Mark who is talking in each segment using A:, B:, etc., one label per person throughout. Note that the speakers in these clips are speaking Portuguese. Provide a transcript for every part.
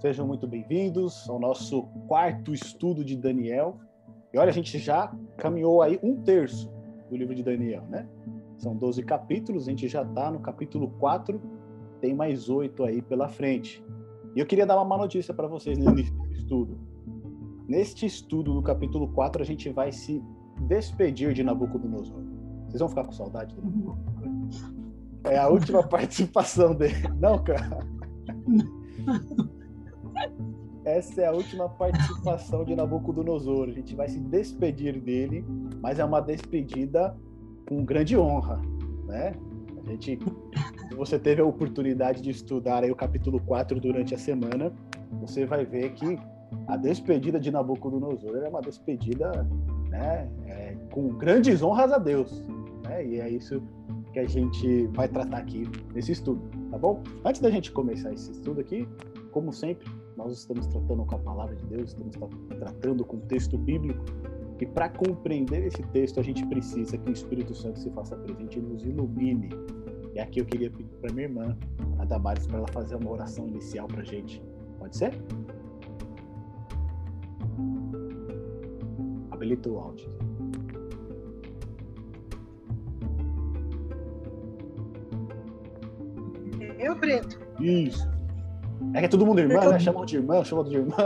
A: Sejam muito bem-vindos ao nosso quarto estudo de Daniel. E olha, a gente já caminhou aí um terço do livro de Daniel, né? São 12 capítulos, a gente já está no capítulo 4, tem mais oito aí pela frente. E eu queria dar uma má notícia para vocês nesse estudo. Neste estudo do capítulo 4, a gente vai se despedir de Nabucodonosor. Vocês vão ficar com saudade do Nabucodonosor? É a última participação dele. Não, cara. Essa é a última participação de Nabucodonosor. A gente vai se despedir dele, mas é uma despedida com grande honra, né? A gente, se você teve a oportunidade de estudar aí o capítulo 4 durante a semana, você vai ver que a despedida de Nabucodonosor é uma despedida né, é, com grandes honras a Deus. Né? E é isso que a gente vai tratar aqui nesse estudo, tá bom? Antes da gente começar esse estudo aqui, como sempre, nós estamos tratando com a palavra de Deus, estamos tratando com o texto bíblico, e para compreender esse texto, a gente precisa que o Espírito Santo se faça presente e nos ilumine. E aqui eu queria pedir para minha irmã, a Damares, para ela fazer uma oração inicial para a gente. Pode ser? Habilita o áudio.
B: Eu, Preto?
A: Isso. É que é todo mundo irmã, né? Chama de irmã, chama de irmã.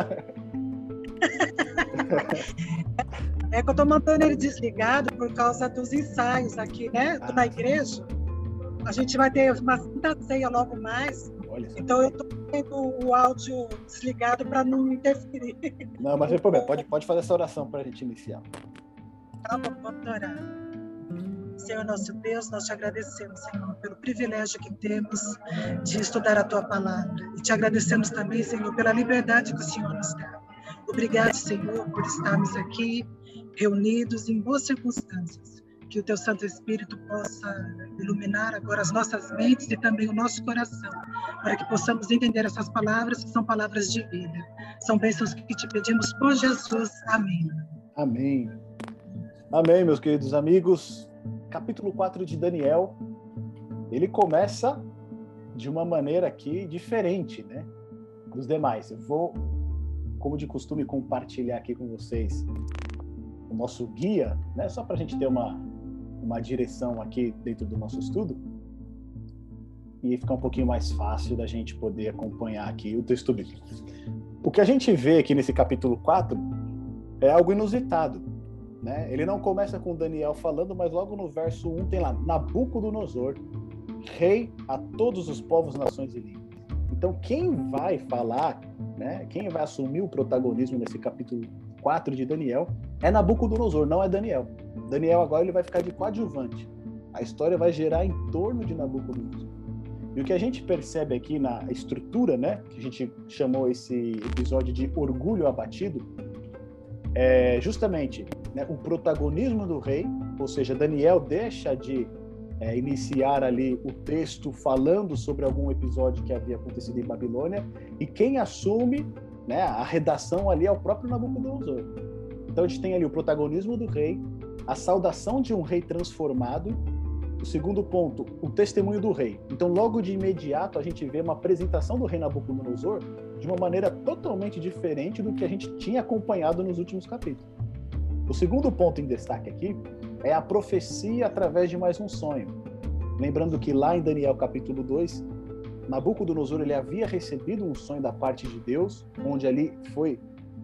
B: É que eu tô mantendo ele desligado por causa dos ensaios aqui, né? Ah. Na igreja. A gente vai ter uma santa ceia logo mais. Então eu tô tendo o áudio desligado para não interferir.
A: Não, mas não tem problema. Pode, pode fazer essa oração para a gente iniciar.
B: Tá bom, vamos orar. Senhor nosso Deus, nós te agradecemos, Senhor, pelo privilégio que temos de estudar a tua palavra. E te agradecemos também, Senhor, pela liberdade que o Senhor nos dá. Obrigado, Senhor, por estarmos aqui reunidos em boas circunstâncias. Que o teu Santo Espírito possa iluminar agora as nossas mentes e também o nosso coração, para que possamos entender essas palavras que são palavras de vida. São bênçãos que te pedimos por Jesus. Amém.
A: Amém. Amém, meus queridos amigos. Capítulo 4 de Daniel, ele começa de uma maneira aqui diferente, né, dos demais. Eu vou, como de costume, compartilhar aqui com vocês o nosso guia, né? Só para a gente ter uma, uma direção aqui dentro do nosso estudo e ficar um pouquinho mais fácil da gente poder acompanhar aqui o texto bíblico. O que a gente vê aqui nesse capítulo 4 é algo inusitado. Né? Ele não começa com Daniel falando, mas logo no verso 1 tem lá Nabucodonosor, rei a todos os povos, nações e línguas. Então, quem vai falar, né, quem vai assumir o protagonismo nesse capítulo 4 de Daniel é Nabucodonosor, não é Daniel. Daniel agora ele vai ficar de coadjuvante. A história vai gerar em torno de Nabucodonosor. E o que a gente percebe aqui na estrutura, né, que a gente chamou esse episódio de orgulho abatido, é justamente né, o protagonismo do rei, ou seja, Daniel deixa de é, iniciar ali o texto falando sobre algum episódio que havia acontecido em Babilônia, e quem assume né? A redação ali é o próprio Nabucodonosor. Então a gente tem ali o protagonismo do rei, a saudação de um rei transformado. O segundo ponto, o testemunho do rei. Então, logo de imediato, a gente vê uma apresentação do rei Nabucodonosor de uma maneira totalmente diferente do que a gente tinha acompanhado nos últimos capítulos. O segundo ponto em destaque aqui é a profecia através de mais um sonho. Lembrando que lá em Daniel capítulo 2, Nabucodonosor ele havia recebido um sonho da parte de Deus, onde ali foi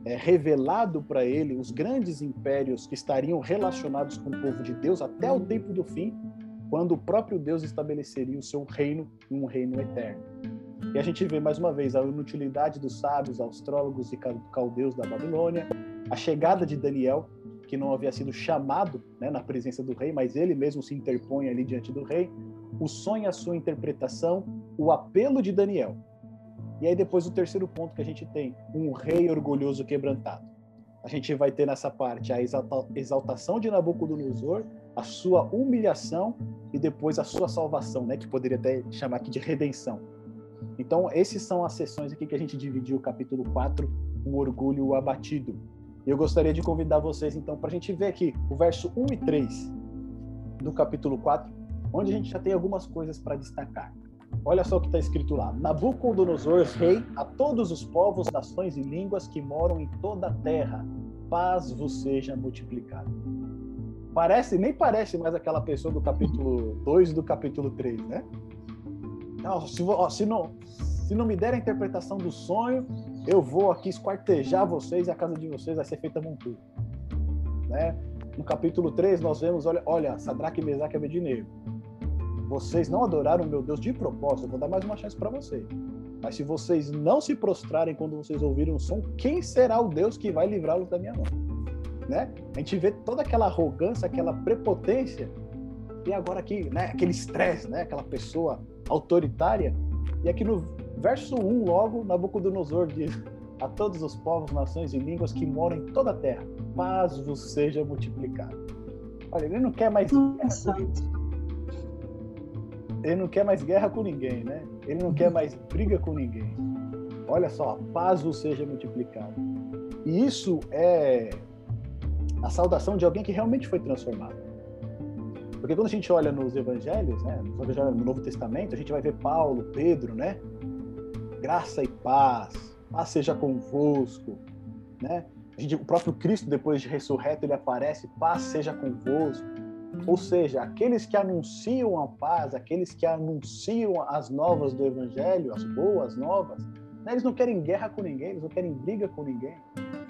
A: é, revelado para ele os grandes impérios que estariam relacionados com o povo de Deus até o tempo do fim, quando o próprio Deus estabeleceria o seu reino, um reino eterno. E a gente vê mais uma vez a inutilidade dos sábios, astrólogos e caldeus da Babilônia, a chegada de Daniel, que não havia sido chamado né, na presença do rei, mas ele mesmo se interpõe ali diante do rei, o sonho, a sua interpretação, o apelo de Daniel. E aí depois o terceiro ponto que a gente tem, um rei orgulhoso quebrantado. A gente vai ter nessa parte a exaltação de Nabucodonosor, a sua humilhação e depois a sua salvação, né, que poderia até chamar aqui de redenção. Então, esses são as sessões aqui que a gente dividiu o capítulo 4, o orgulho abatido. Eu gostaria de convidar vocês então para a gente ver aqui o verso 1 e 3 do capítulo 4, onde a gente já tem algumas coisas para destacar. Olha só o que está escrito lá. Nabucodonosor, rei, a todos os povos, nações e línguas que moram em toda a terra, paz vos seja multiplicada. Parece, nem parece mais aquela pessoa do capítulo 2 e do capítulo 3, né? Não, se, ó, se, não, se não me der a interpretação do sonho, eu vou aqui esquartejar vocês e a casa de vocês vai ser feita montura. Né? No capítulo 3, nós vemos, olha, olha Sadraque, Mesaque e Abednego. Vocês não adoraram meu Deus de propósito, eu vou dar mais uma chance para vocês. Mas se vocês não se prostrarem quando vocês ouvirem o som, quem será o Deus que vai livrá-los da minha mão? Né? A gente vê toda aquela arrogância, aquela prepotência, e agora aqui, né, aquele estresse, né, aquela pessoa autoritária. E aqui no verso 1, logo, Nabucodonosor diz: A todos os povos, nações e línguas que moram em toda a terra, paz vos seja multiplicado. Olha, ele não quer mais guerra com ele não quer mais guerra com ninguém, né? Ele não quer mais briga com ninguém. Olha só, paz vos seja multiplicado. E isso é a saudação de alguém que realmente foi transformado. Porque quando a gente olha nos evangelhos, né, no Novo Testamento, a gente vai ver Paulo, Pedro, né? Graça e paz, paz seja convosco, né? Gente, o próprio Cristo, depois de ressurreto, ele aparece, paz seja convosco. Ou seja, aqueles que anunciam a paz, aqueles que anunciam as novas do Evangelho, as boas novas, né, eles não querem guerra com ninguém, eles não querem briga com ninguém.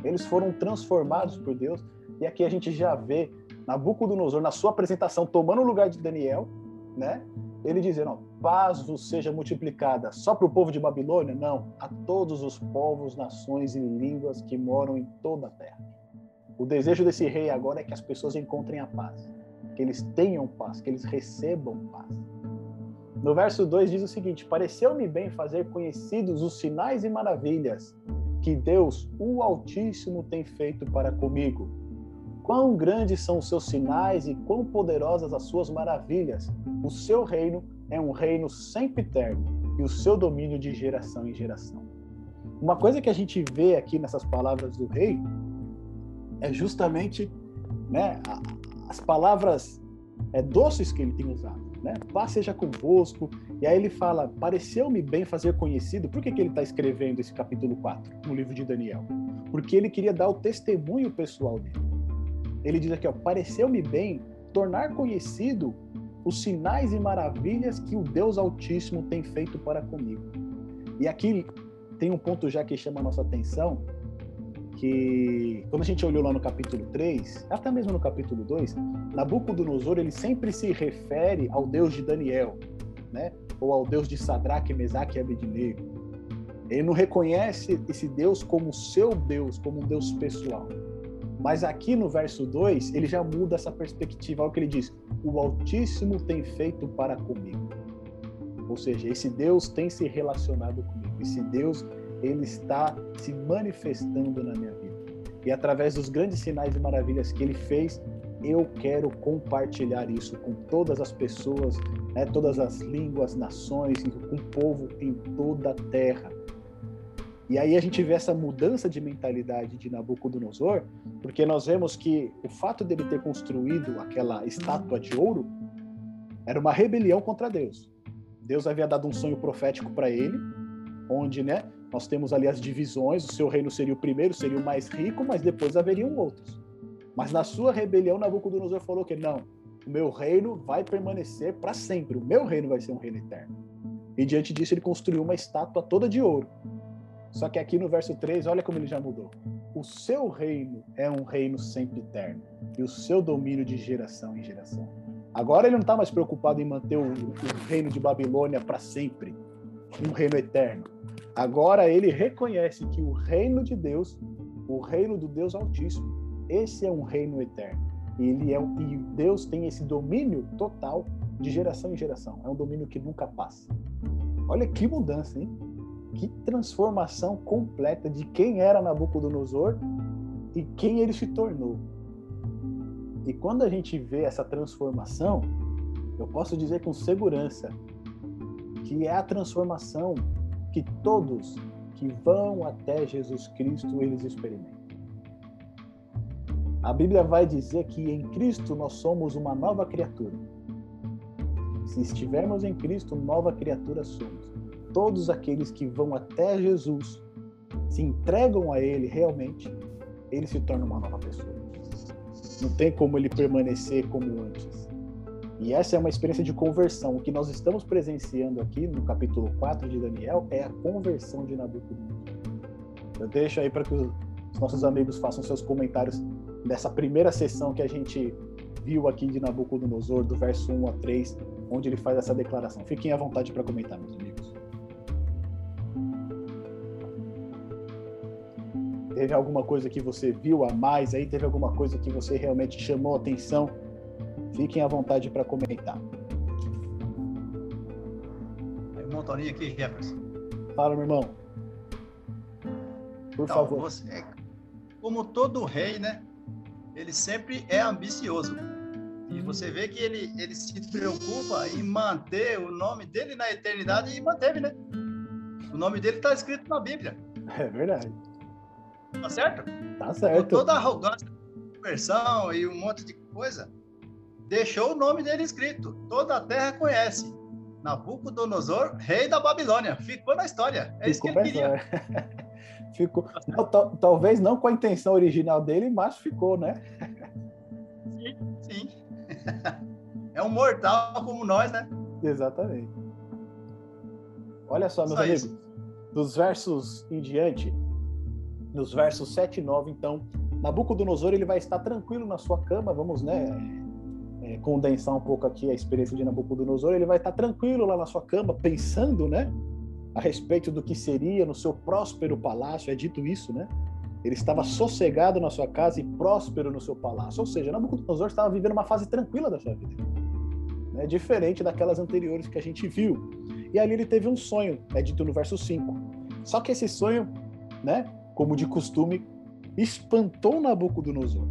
A: Eles foram transformados por Deus. E aqui a gente já vê Nabucodonosor, na sua apresentação, tomando o lugar de Daniel, né? Ele dizendo, paz vos seja multiplicada só para o povo de Babilônia? Não, a todos os povos, nações e línguas que moram em toda a terra. O desejo desse rei agora é que as pessoas encontrem a paz, que eles tenham paz, que eles recebam paz. No verso 2 diz o seguinte: Pareceu-me bem fazer conhecidos os sinais e maravilhas que Deus, o Altíssimo, tem feito para comigo Quão grandes são os seus sinais e quão poderosas as suas maravilhas. O seu reino é um reino sempre eterno e o seu domínio de geração em geração. Uma coisa que a gente vê aqui nessas palavras do rei é justamente né, as palavras é, doces que ele tem usado. Né? Paz seja convosco. E aí ele fala: Pareceu-me bem fazer conhecido. Por que, que ele está escrevendo esse capítulo 4 no livro de Daniel? Porque ele queria dar o testemunho pessoal dele. Ele diz aqui, ó, pareceu-me bem tornar conhecido os sinais e maravilhas que o Deus Altíssimo tem feito para comigo. E aqui tem um ponto já que chama a nossa atenção, que quando a gente olhou lá no capítulo 3, até mesmo no capítulo 2, Nabucodonosor ele sempre se refere ao Deus de Daniel, né? Ou ao Deus de Sadraque, Mesaque e Abednego. Ele não reconhece esse Deus como seu Deus, como um Deus pessoal. Mas aqui no verso 2, ele já muda essa perspectiva. Olha o que ele diz: O Altíssimo tem feito para comigo. Ou seja, esse Deus tem se relacionado comigo. Esse Deus, ele está se manifestando na minha vida. E através dos grandes sinais e maravilhas que ele fez, eu quero compartilhar isso com todas as pessoas, né, todas as línguas, nações, com o povo em toda a terra. E aí a gente vê essa mudança de mentalidade de Nabucodonosor, porque nós vemos que o fato dele ter construído aquela estátua de ouro era uma rebelião contra Deus. Deus havia dado um sonho profético para ele, onde, né, nós temos ali as divisões, o seu reino seria o primeiro, seria o mais rico, mas depois haveriam outros. Mas na sua rebelião, Nabucodonosor falou que não, o meu reino vai permanecer para sempre, o meu reino vai ser um reino eterno. E diante disso ele construiu uma estátua toda de ouro, só que aqui no verso 3, olha como ele já mudou. O seu reino é um reino sempre eterno, e o seu domínio de geração em geração. Agora ele não está mais preocupado em manter o, o reino de Babilônia para sempre, um reino eterno. Agora ele reconhece que o reino de Deus, o reino do Deus Altíssimo, esse é um reino eterno. Ele é, e Deus tem esse domínio total de geração em geração. É um domínio que nunca passa. Olha que mudança, hein? Que transformação completa de quem era Nabucodonosor e quem ele se tornou. E quando a gente vê essa transformação, eu posso dizer com segurança que é a transformação que todos que vão até Jesus Cristo eles experimentam. A Bíblia vai dizer que em Cristo nós somos uma nova criatura. Se estivermos em Cristo, nova criatura somos. Todos aqueles que vão até Jesus, se entregam a Ele realmente, ele se torna uma nova pessoa. Não tem como ele permanecer como antes. E essa é uma experiência de conversão. O que nós estamos presenciando aqui no capítulo 4 de Daniel é a conversão de Nabucodonosor. Eu deixo aí para que os nossos amigos façam seus comentários dessa primeira sessão que a gente viu aqui de Nabucodonosor, do verso 1 a 3, onde ele faz essa declaração. Fiquem à vontade para comentar, meus amigos. Teve alguma coisa que você viu a mais aí? Teve alguma coisa que você realmente chamou a atenção? Fiquem à vontade para comentar.
C: Tem um montoninho aqui, Jefferson.
A: Fala, meu irmão. Por
C: então,
A: favor.
C: Você, como todo rei, né? Ele sempre é ambicioso. E você vê que ele, ele se preocupa em manter o nome dele na eternidade e manteve, né? O nome dele está escrito na Bíblia.
A: É verdade.
C: Tá certo?
A: Tá certo.
C: Com toda a arrogância, conversão e um monte de coisa, deixou o nome dele escrito. Toda a terra conhece. Nabucodonosor, rei da Babilônia. Ficou na história. É ficou isso que ele queria.
A: ficou. Não, talvez não com a intenção original dele, mas ficou, né?
C: Sim, sim. É um mortal como nós, né?
A: Exatamente. Olha só, meus só amigos. Isso. Dos versos em diante, nos versos 7 e 9, então, Nabucodonosor ele vai estar tranquilo na sua cama, vamos, né, é, condensar um pouco aqui a experiência de Nabucodonosor, ele vai estar tranquilo lá na sua cama, pensando, né, a respeito do que seria no seu próspero palácio, é dito isso, né? Ele estava sossegado na sua casa e próspero no seu palácio. Ou seja, Nabucodonosor estava vivendo uma fase tranquila da sua vida, né? diferente daquelas anteriores que a gente viu. E ali ele teve um sonho, é dito no verso 5. Só que esse sonho, né, como de costume, espantou Nabucodonosor.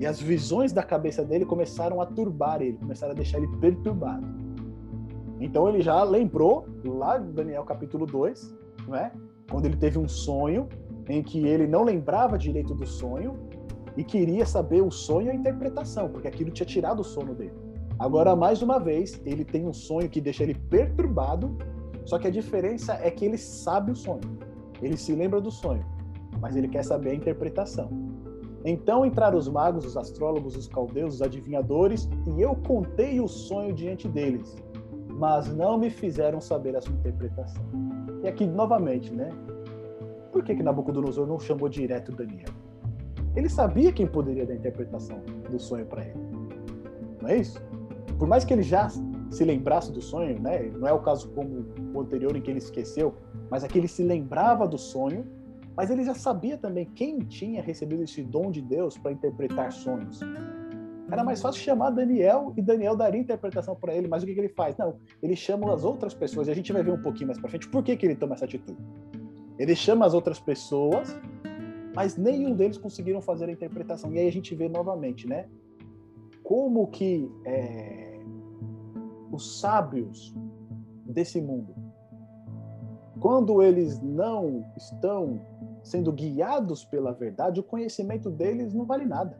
A: E as visões da cabeça dele começaram a turbar ele, começaram a deixar ele perturbado. Então ele já lembrou, lá em Daniel capítulo 2, né, quando ele teve um sonho em que ele não lembrava direito do sonho e queria saber o sonho e a interpretação, porque aquilo tinha tirado o sono dele. Agora, mais uma vez, ele tem um sonho que deixa ele perturbado, só que a diferença é que ele sabe o sonho. Ele se lembra do sonho, mas ele quer saber a interpretação. Então entraram os magos, os astrólogos, os caldeus, os adivinhadores, e eu contei o sonho diante deles, mas não me fizeram saber a sua interpretação. E aqui, novamente, né? Por que, que Nabucodonosor não chamou direto Daniel? Ele sabia quem poderia dar a interpretação do sonho para ele. Não é isso? Por mais que ele já se lembrasse do sonho, né? Não é o caso como o anterior em que ele esqueceu, mas aqui ele se lembrava do sonho, mas ele já sabia também quem tinha recebido esse dom de Deus para interpretar sonhos. Era mais fácil chamar Daniel e Daniel daria interpretação para ele, mas o que, que, ele faz? Não, ele chama as outras pessoas, e a gente vai ver um pouquinho mais para frente por que, que ele toma essa atitude. Ele chama as outras pessoas, mas nenhum deles conseguiram fazer a interpretação. E aí a gente vê novamente, né? Como que é, os sábios desse mundo quando eles não estão sendo guiados pela verdade, o conhecimento deles não vale nada.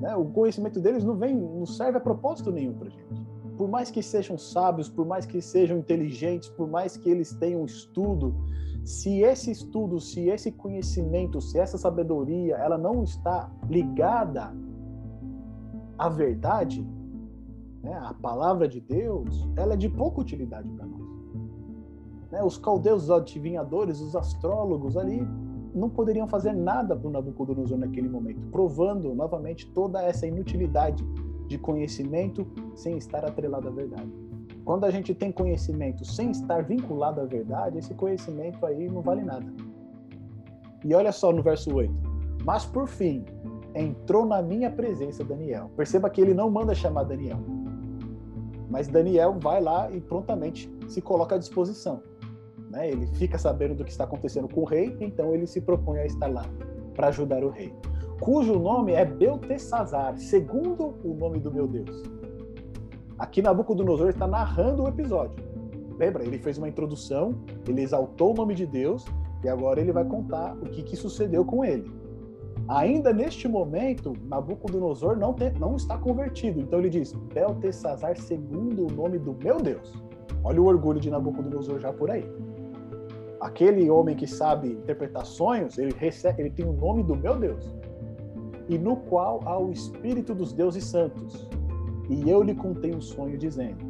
A: Né? O conhecimento deles não vem, não serve a propósito nenhum para gente. Por mais que sejam sábios, por mais que sejam inteligentes, por mais que eles tenham estudo, se esse estudo, se esse conhecimento, se essa sabedoria, ela não está ligada à verdade, né, à palavra de Deus, ela é de pouca utilidade para nós. Né? Os caldeus, os adivinhadores, os astrólogos ali não poderiam fazer nada para Nabucodonosor naquele momento, provando novamente toda essa inutilidade de conhecimento sem estar atrelado à verdade. Quando a gente tem conhecimento sem estar vinculado à verdade, esse conhecimento aí não vale nada. E olha só no verso 8. Mas por fim, entrou na minha presença Daniel. Perceba que ele não manda chamar Daniel. Mas Daniel vai lá e prontamente se coloca à disposição. Né? Ele fica sabendo do que está acontecendo com o rei, então ele se propõe a estar lá para ajudar o rei, cujo nome é Beltesazar, segundo o nome do meu Deus. Aqui Nabucodonosor está narrando o episódio. Lembra? Ele fez uma introdução, ele exaltou o nome de Deus e agora ele vai contar o que, que sucedeu com ele. Ainda neste momento, Nabucodonosor não, te, não está convertido. Então ele diz: Beltesazar, segundo o nome do meu Deus. Olha o orgulho de Nabucodonosor já por aí. Aquele homem que sabe interpretar sonhos, ele, recebe, ele tem o nome do meu Deus. E no qual há o Espírito dos deuses santos. E eu lhe contei um sonho dizendo.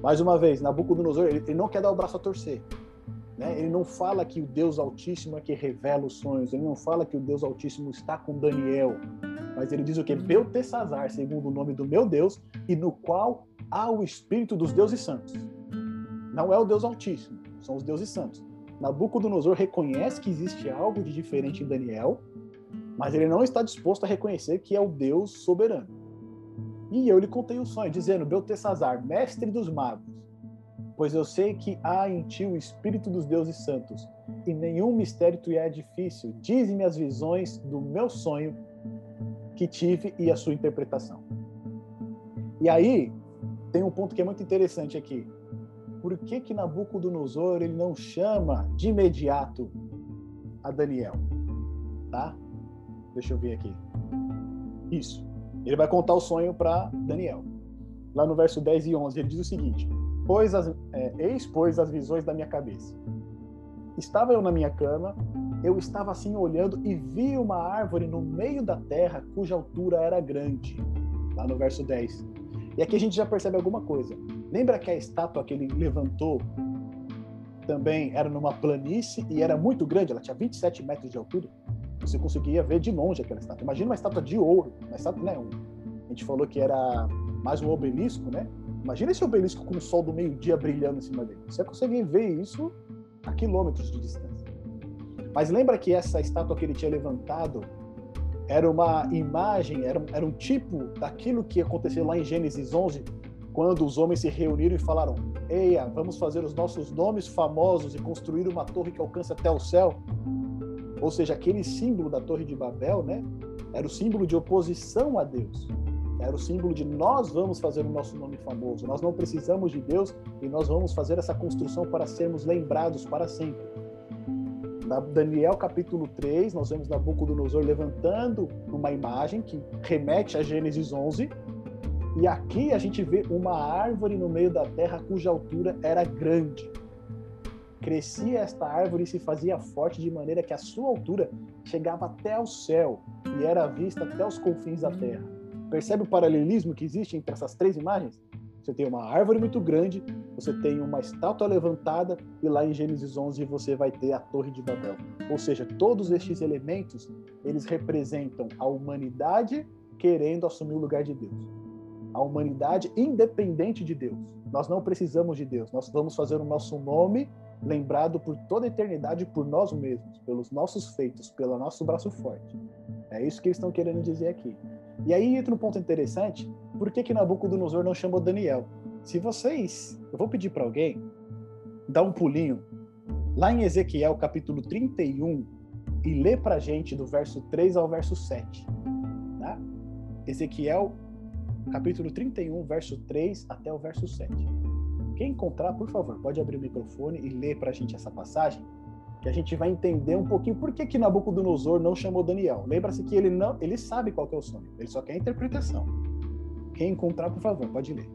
A: Mais uma vez, Nabucodonosor, ele não quer dar o braço a torcer. Né? Ele não fala que o Deus Altíssimo é que revela os sonhos, ele não fala que o Deus Altíssimo está com Daniel, mas ele diz o que? Beltesazar, segundo o nome do meu Deus, e no qual há o Espírito dos deuses santos. Não é o Deus Altíssimo, são os deuses santos. Nabucodonosor reconhece que existe algo de diferente em Daniel, mas ele não está disposto a reconhecer que é o Deus soberano. E eu lhe contei o sonho, dizendo: Beltesazar, mestre dos magos, pois eu sei que há em ti o Espírito dos deuses santos, e nenhum mistério te é difícil. Dize-me as visões do meu sonho que tive e a sua interpretação. E aí, tem um ponto que é muito interessante aqui. Por que que Nabucodonosor ele não chama de imediato a Daniel? Tá? Deixa eu ver aqui. Isso. Ele vai contar o sonho para Daniel. Lá no verso 10 e 11, ele diz o seguinte: pois as, é, pois, as visões da minha cabeça. Estava eu na minha cama, eu estava assim olhando e vi uma árvore no meio da terra cuja altura era grande. Lá no verso 10. E aqui a gente já percebe alguma coisa. Lembra que a estátua que ele levantou também era numa planície e era muito grande, ela tinha 27 metros de altura. Você conseguia ver de longe aquela estátua. Imagina uma estátua de ouro, uma estátua, né? A gente falou que era mais um obelisco, né? Imagina esse obelisco com o sol do meio-dia brilhando em cima dele. Você consegue ver isso a quilômetros de distância. Mas lembra que essa estátua que ele tinha levantado era uma imagem, era, era um tipo daquilo que aconteceu lá em Gênesis 11, quando os homens se reuniram e falaram: Eia, vamos fazer os nossos nomes famosos e construir uma torre que alcance até o céu. Ou seja, aquele símbolo da Torre de Babel, né? Era o símbolo de oposição a Deus. Era o símbolo de nós vamos fazer o nosso nome famoso. Nós não precisamos de Deus e nós vamos fazer essa construção para sermos lembrados para sempre. Na Daniel capítulo 3, nós vemos Nabucodonosor levantando uma imagem que remete a Gênesis 11. E aqui a gente vê uma árvore no meio da terra cuja altura era grande. Crescia esta árvore e se fazia forte de maneira que a sua altura chegava até ao céu e era vista até os confins da terra Percebe o paralelismo que existe entre essas três imagens? Você tem uma árvore muito grande, você tem uma estátua levantada e lá em Gênesis 11 você vai ter a Torre de Babel. Ou seja, todos estes elementos, eles representam a humanidade querendo assumir o lugar de Deus. A humanidade independente de Deus. Nós não precisamos de Deus. Nós vamos fazer o nosso nome lembrado por toda a eternidade por nós mesmos, pelos nossos feitos, pelo nosso braço forte. É isso que eles estão querendo dizer aqui. E aí entra um ponto interessante, por que que Nabucodonosor não chamou Daniel? Se vocês, eu vou pedir para alguém dar um pulinho lá em Ezequiel capítulo 31 e ler para gente do verso 3 ao verso 7. Tá? Ezequiel capítulo 31, verso 3 até o verso 7. Quem encontrar, por favor, pode abrir o microfone e ler para gente essa passagem que a gente vai entender um pouquinho por que, que Nabucodonosor não chamou Daniel. Lembra-se que ele não, ele sabe qual é o sonho, ele só quer a interpretação. Quem encontrar, por favor, pode ler.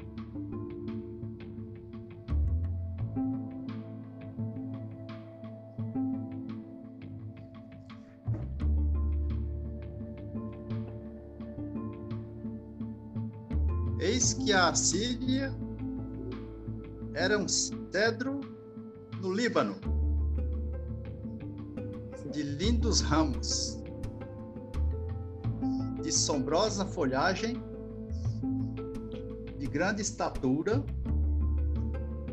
C: Eis que a Síria era um cedro no Líbano de lindos ramos, de sombrosa folhagem, de grande estatura,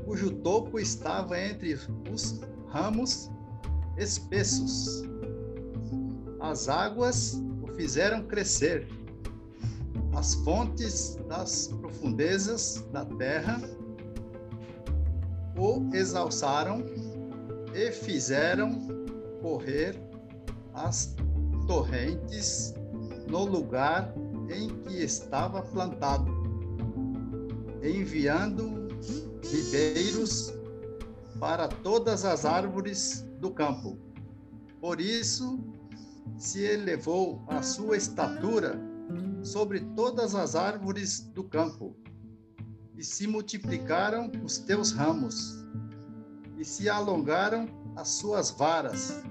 C: cujo topo estava entre os ramos espessos. As águas o fizeram crescer, as fontes das profundezas da terra o exalçaram e fizeram correr as torrentes no lugar em que estava plantado, enviando ribeiros para todas as árvores do campo. Por isso se elevou a sua estatura sobre todas as árvores do campo, e se multiplicaram os teus ramos, e se alongaram as suas varas,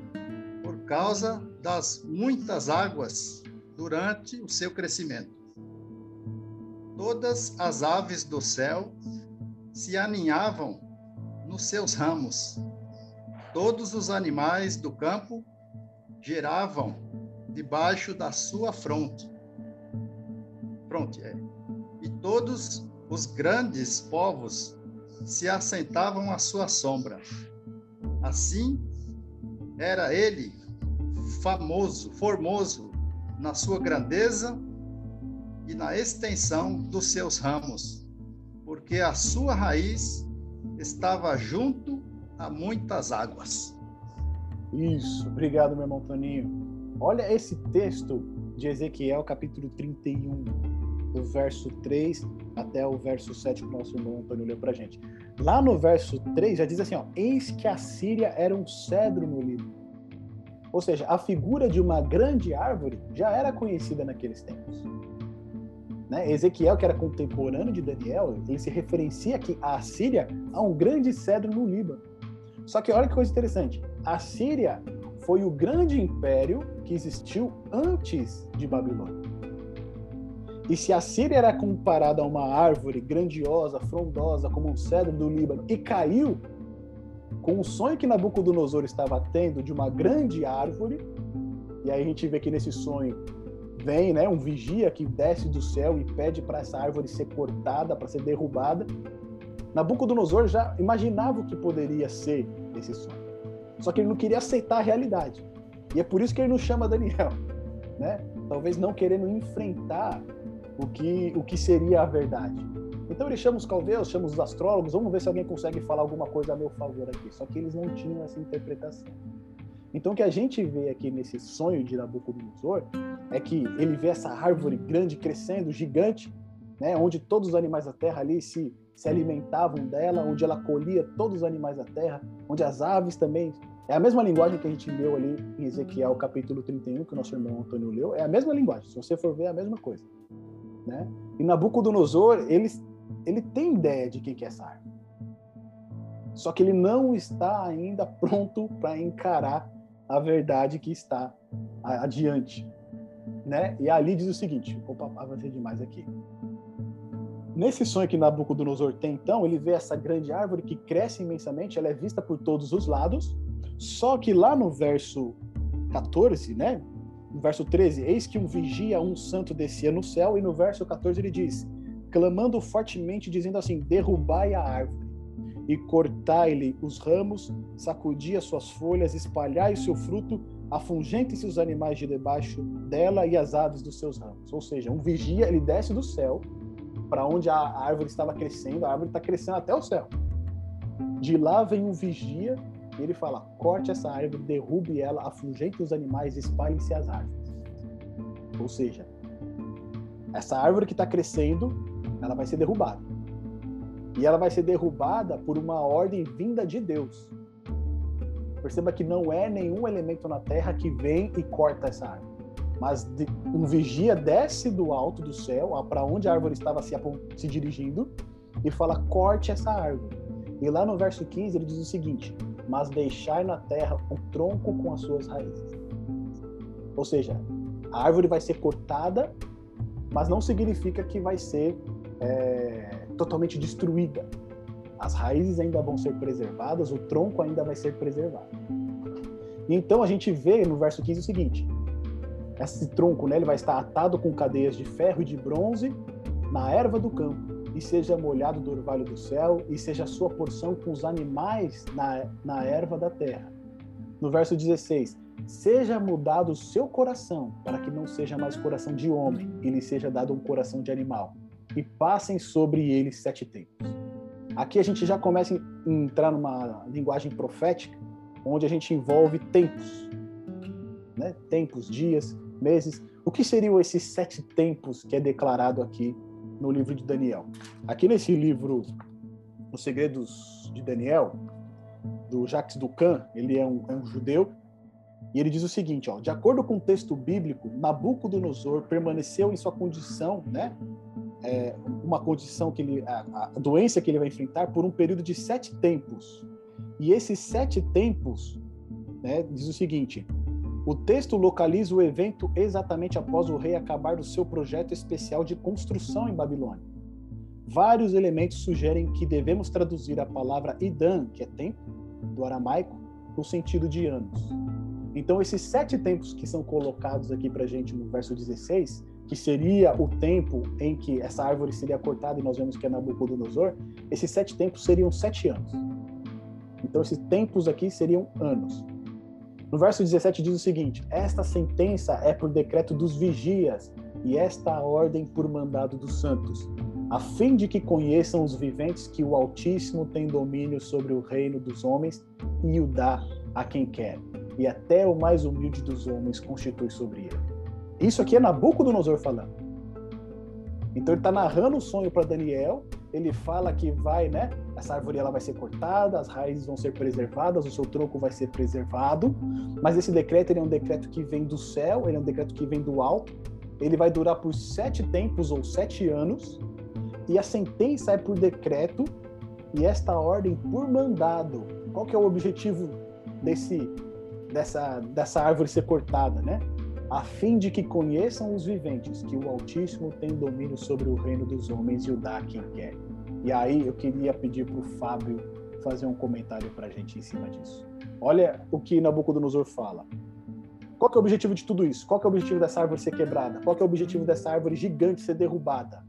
C: causa das muitas águas durante o seu crescimento. Todas as aves do céu se aninhavam nos seus ramos. Todos os animais do campo geravam debaixo da sua fronte. Fronte, é. E todos os grandes povos se assentavam à sua sombra. Assim, era ele famoso, formoso na sua grandeza e na extensão dos seus ramos, porque a sua raiz estava junto a muitas águas.
A: Isso, obrigado, meu irmão Toninho. Olha esse texto de Ezequiel, capítulo 31, do verso 3 até o verso 7 que o nosso irmão Antônio leu pra gente. Lá no verso 3 já diz assim, ó, eis que a Síria era um cedro no Líbano. Ou seja, a figura de uma grande árvore já era conhecida naqueles tempos. Né? Ezequiel, que era contemporâneo de Daniel, ele se referencia aqui a Síria a um grande cedro no Líbano. Só que olha que coisa interessante. A Síria foi o grande império que existiu antes de Babilônia. E se a Síria era comparada a uma árvore grandiosa, frondosa, como um cedro do Líbano, e caiu com o sonho que Nabucodonosor estava tendo de uma grande árvore, e aí a gente vê que nesse sonho vem né, um vigia que desce do céu e pede para essa árvore ser cortada, para ser derrubada. Nabucodonosor já imaginava o que poderia ser esse sonho. Só que ele não queria aceitar a realidade. E é por isso que ele não chama Daniel, né? Talvez não querendo enfrentar o que, o que seria a verdade. Então ele chama os caldeus, chama os astrólogos, vamos ver se alguém consegue falar alguma coisa a meu favor aqui. Só que eles não tinham essa interpretação. Então o que a gente vê aqui nesse sonho de Nabucodonosor é que ele vê essa árvore grande crescendo, gigante, né, onde todos os animais da terra ali se, se alimentavam dela, onde ela colhia todos os animais da terra, onde as aves também. É a mesma linguagem que a gente leu ali em Ezequiel capítulo 31, que o nosso irmão Antônio leu, é a mesma linguagem, se você for ver é a mesma coisa. Né? E Nabucodonosor, ele, ele tem ideia de quem que é árvore. Só que ele não está ainda pronto para encarar a verdade que está adiante. Né? E ali diz o seguinte: opa, avancei demais aqui. Nesse sonho que Nabucodonosor tem, então, ele vê essa grande árvore que cresce imensamente, ela é vista por todos os lados, só que lá no verso 14, né? No verso 13, eis que um vigia, um santo descia no céu, e no verso 14 ele diz, clamando fortemente, dizendo assim: derrubai a árvore e cortai-lhe os ramos, sacudi as suas folhas, espalhai o seu fruto, afungentem-se os animais de debaixo dela e as aves dos seus ramos. Ou seja, um vigia, ele desce do céu para onde a árvore estava crescendo, a árvore está crescendo até o céu. De lá vem um vigia e ele fala: corte essa árvore, derrube ela, afugente os animais, espalhem-se as árvores. Ou seja, essa árvore que está crescendo, ela vai ser derrubada. E ela vai ser derrubada por uma ordem vinda de Deus. Perceba que não é nenhum elemento na terra que vem e corta essa árvore. Mas um vigia desce do alto do céu, para onde a árvore estava se, se dirigindo, e fala: corte essa árvore. E lá no verso 15 ele diz o seguinte: mas deixar na terra o tronco com as suas raízes. Ou seja, a árvore vai ser cortada, mas não significa que vai ser é, totalmente destruída. As raízes ainda vão ser preservadas, o tronco ainda vai ser preservado. E então a gente vê no verso 15 o seguinte: esse tronco né, ele vai estar atado com cadeias de ferro e de bronze na erva do campo e seja molhado do orvalho do céu, e seja a sua porção com os animais na, na erva da terra. No verso 16: Seja mudado o seu coração, para que não seja mais coração de homem, e lhe seja dado um coração de animal, e passem sobre ele sete tempos. Aqui a gente já começa a entrar numa linguagem profética, onde a gente envolve tempos, né? tempos, dias, meses. O que seriam esses sete tempos que é declarado aqui no livro de Daniel. Aqui nesse livro, Os Segredos de Daniel, do Jacques Ducan, ele é um, é um judeu, E ele diz o seguinte, ó, de acordo com o texto bíblico, Nabucodonosor permaneceu em sua condição, né, é, uma condição que ele, a, a, doença que ele vai enfrentar por um período de sete tempos. E esses sete tempos, né, diz o seguinte: o texto localiza o evento exatamente após o rei acabar do seu projeto especial de construção em Babilônia. Vários elementos sugerem que devemos traduzir a palavra Idan, que é tempo, do aramaico, no sentido de anos. Então, esses sete tempos que são colocados aqui para gente no verso 16, que seria o tempo em que essa árvore seria cortada e nós vemos que é Nabucodonosor, esses sete tempos seriam sete anos. Então, esses tempos aqui seriam anos. No verso 17 diz o seguinte: Esta sentença é por decreto dos vigias, e esta ordem por mandado dos santos, a fim de que conheçam os viventes que o Altíssimo tem domínio sobre o reino dos homens e o dá a quem quer e até o mais humilde dos homens constitui sobre ele. Isso aqui é Nabucodonosor falando. Então ele está narrando o sonho para Daniel. Ele fala que vai, né? Essa árvore ela vai ser cortada, as raízes vão ser preservadas, o seu tronco vai ser preservado. Mas esse decreto ele é um decreto que vem do céu, ele é um decreto que vem do alto. Ele vai durar por sete tempos ou sete anos. E a sentença é por decreto e esta ordem por mandado. Qual que é o objetivo desse dessa, dessa árvore ser cortada, né? A fim de que conheçam os viventes que o Altíssimo tem domínio sobre o reino dos homens e o dá quem quer. E aí eu queria pedir para o Fábio fazer um comentário para a gente em cima disso. Olha o que Nabucodonosor fala. Qual é o objetivo de tudo isso? Qual é o objetivo dessa árvore ser quebrada? Qual é o objetivo dessa árvore gigante ser derrubada?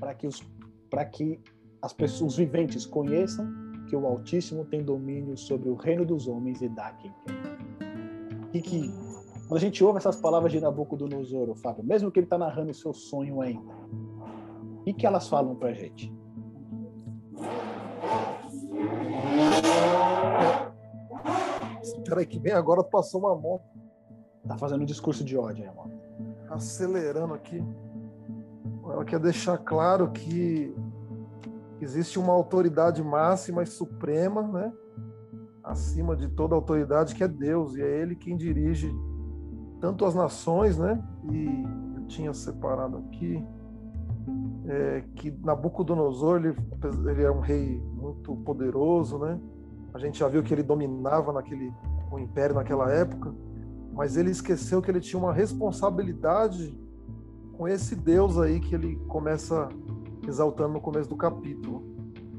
A: Para que os que as pessoas os viventes conheçam que o Altíssimo tem domínio sobre o reino dos homens e dá quem quer e que quando a gente ouve essas palavras de Nabucodonosor, Fábio, mesmo que ele está narrando o seu sonho ainda, o que, que elas falam para a gente?
D: Espera aí que vem agora passou uma moto.
A: Tá fazendo um discurso de ódio, irmão.
D: Acelerando aqui. Ela quer deixar claro que existe uma autoridade máxima e suprema, né? acima de toda autoridade, que é Deus, e é Ele quem dirige tanto as nações, né? E eu tinha separado aqui é, que Nabucodonosor ele, ele é um rei muito poderoso, né? A gente já viu que ele dominava naquele o império naquela época, mas ele esqueceu que ele tinha uma responsabilidade com esse Deus aí que ele começa exaltando no começo do capítulo.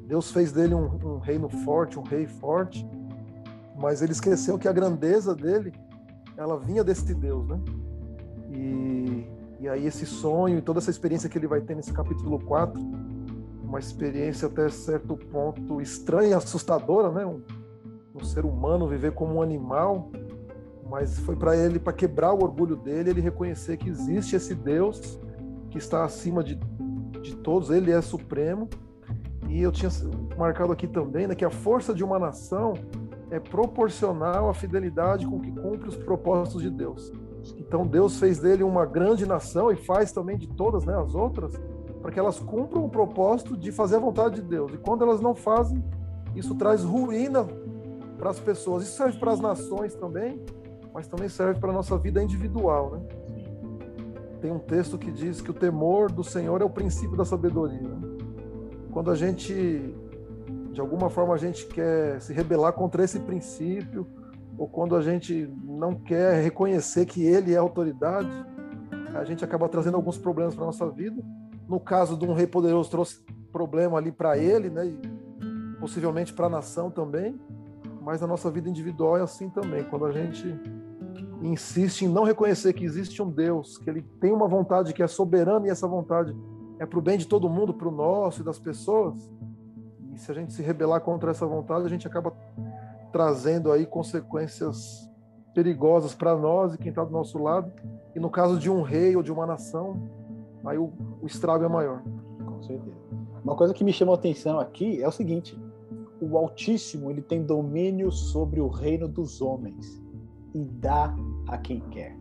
D: Deus fez dele um, um reino forte, um rei forte, mas ele esqueceu que a grandeza dele ela vinha desse Deus, né? E, e aí esse sonho e toda essa experiência que ele vai ter nesse capítulo 4, uma experiência até certo ponto estranha, assustadora, né? Um, um ser humano viver como um animal, mas foi para ele para quebrar o orgulho dele, ele reconhecer que existe esse Deus que está acima de, de todos, ele é supremo. E eu tinha marcado aqui também, né, que a força de uma nação é proporcional à fidelidade com que cumpre os propósitos de Deus. Então Deus fez dele uma grande nação e faz também de todas né, as outras, para que elas cumpram o propósito de fazer a vontade de Deus. E quando elas não fazem, isso traz ruína para as pessoas. Isso serve para as nações também, mas também serve para a nossa vida individual. Né? Tem um texto que diz que o temor do Senhor é o princípio da sabedoria. Né? Quando a gente de alguma forma a gente quer se rebelar contra esse princípio, ou quando a gente não quer reconhecer que ele é autoridade, a gente acaba trazendo alguns problemas para nossa vida. No caso de um rei poderoso, trouxe problema ali para ele, né? E possivelmente para a nação também. Mas na nossa vida individual é assim também. Quando a gente insiste em não reconhecer que existe um Deus, que ele tem uma vontade que é soberana e essa vontade é para o bem de todo mundo, para o nosso e das pessoas, se a gente se rebelar contra essa vontade, a gente acaba trazendo aí consequências perigosas para nós e quem está do nosso lado. E no caso de um rei ou de uma nação, aí o, o estrago é maior.
A: Com certeza. Uma coisa que me chamou a atenção aqui é o seguinte: o Altíssimo ele tem domínio sobre o reino dos homens e dá a quem quer.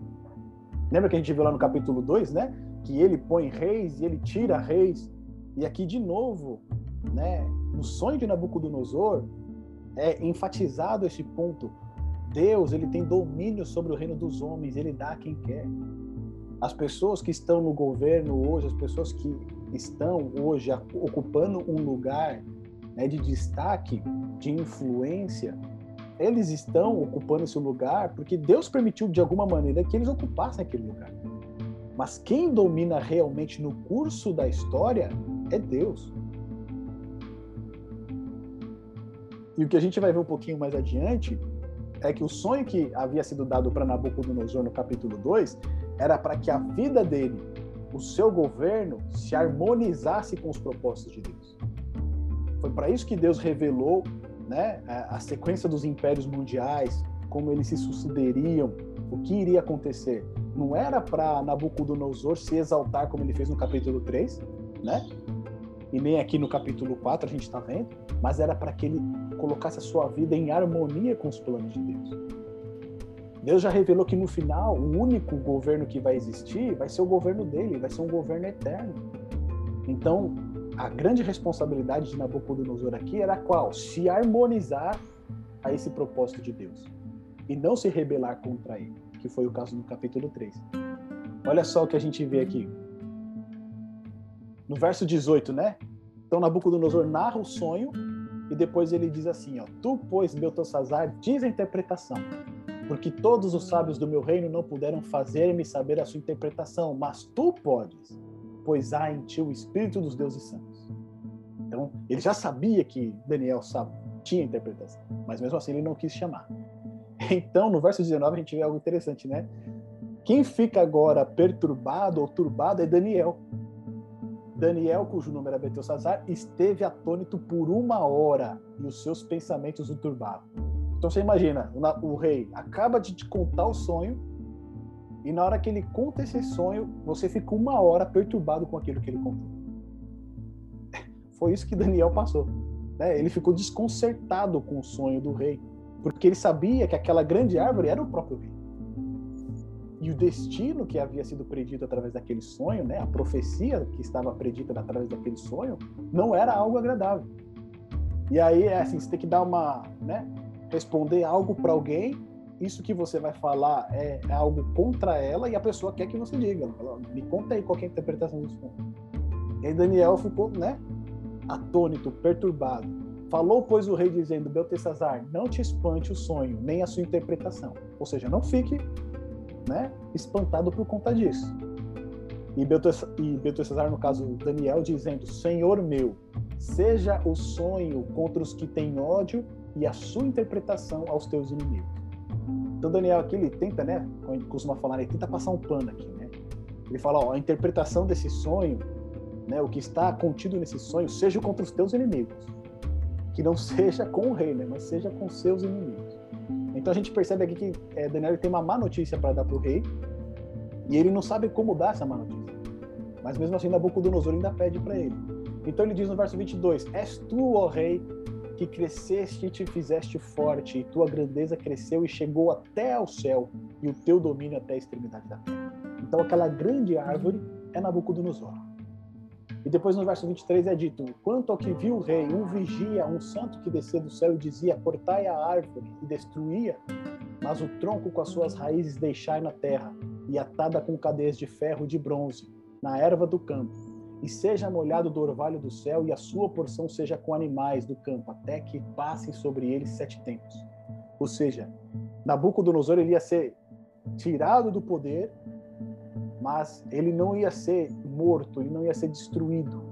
A: Lembra que a gente viu lá no capítulo 2, né? Que ele põe reis e ele tira reis. E aqui de novo, né? no sonho de Nabucodonosor é enfatizado esse ponto. Deus, ele tem domínio sobre o reino dos homens, ele dá a quem quer. As pessoas que estão no governo hoje, as pessoas que estão hoje ocupando um lugar né, de destaque, de influência, eles estão ocupando esse lugar porque Deus permitiu de alguma maneira que eles ocupassem aquele lugar. Mas quem domina realmente no curso da história é Deus. E o que a gente vai ver um pouquinho mais adiante é que o sonho que havia sido dado para Nabucodonosor no capítulo 2 era para que a vida dele, o seu governo, se harmonizasse com os propósitos de Deus. Foi para isso que Deus revelou né, a sequência dos impérios mundiais, como eles se sucederiam, o que iria acontecer. Não era para Nabucodonosor se exaltar como ele fez no capítulo 3, né? E nem aqui no capítulo 4 a gente está vendo, mas era para que ele colocasse a sua vida em harmonia com os planos de Deus. Deus já revelou que no final o único governo que vai existir vai ser o governo dele, vai ser um governo eterno. Então, a grande responsabilidade de Nabucodonosor aqui era qual? Se harmonizar a esse propósito de Deus e não se rebelar contra ele, que foi o caso no capítulo 3. Olha só o que a gente vê aqui. No verso 18, né? Então Nabucodonosor narra o sonho e depois ele diz assim, ó: Tu, pois, Beltesazar, diz a interpretação, porque todos os sábios do meu reino não puderam fazer-me saber a sua interpretação, mas tu podes pois há em ti o Espírito dos deuses santos. Então, ele já sabia que Daniel sabe, tinha interpretação, mas mesmo assim ele não quis chamar. Então, no verso 19, a gente vê algo interessante, né? Quem fica agora perturbado ou turbado é Daniel. Daniel, cujo nome era Betelsazar, esteve atônito por uma hora e os seus pensamentos o turbavam. Então você imagina, o rei acaba de te contar o sonho e na hora que ele conta esse sonho, você fica uma hora perturbado com aquilo que ele contou. Foi isso que Daniel passou. Né? Ele ficou desconcertado com o sonho do rei, porque ele sabia que aquela grande árvore era o próprio rei. E o destino que havia sido predito através daquele sonho, né, a profecia que estava predita através daquele sonho, não era algo agradável. E aí, é assim, você tem que dar uma, né, responder algo para alguém isso que você vai falar é, é, algo contra ela e a pessoa quer que você diga. Fala, Me conta aí qual é a interpretação disso. E aí Daniel ficou, né, atônito, perturbado. Falou, pois, o rei dizendo, Beltesazar, não te espante o sonho, nem a sua interpretação. Ou seja, não fique né, espantado por conta disso. E Beltesazar, no caso Daniel, dizendo, Senhor meu, seja o sonho contra os que têm ódio e a sua interpretação aos teus inimigos. Então, Daniel aqui, ele tenta, né, como costuma falar, ele tenta passar um pano aqui, né? Ele fala, ó, a interpretação desse sonho, né, o que está contido nesse sonho, seja contra os teus inimigos. Que não seja com o rei, né, mas seja com seus inimigos. Então a gente percebe aqui que é, Daniel tem uma má notícia para dar para o rei, e ele não sabe como dar essa má notícia. Mas mesmo assim, Nabucodonosor ainda pede para ele. Então ele diz no verso 22, És tu, ó rei, que cresceste e te fizeste forte, e tua grandeza cresceu e chegou até ao céu, e o teu domínio até a extremidade da terra. Então aquela grande árvore é Nabucodonosor. E depois no verso 23 é dito: Quanto ao que viu o rei, um vigia, um santo que descia do céu e dizia: Cortai a árvore, e destruía, mas o tronco com as suas raízes deixai na terra, e atada com cadeias de ferro e de bronze, na erva do campo e seja molhado do orvalho do céu, e a sua porção seja com animais do campo, até que passem sobre ele sete tempos. Ou seja, Nabucodonosor ele ia ser tirado do poder, mas ele não ia ser morto, ele não ia ser destruído,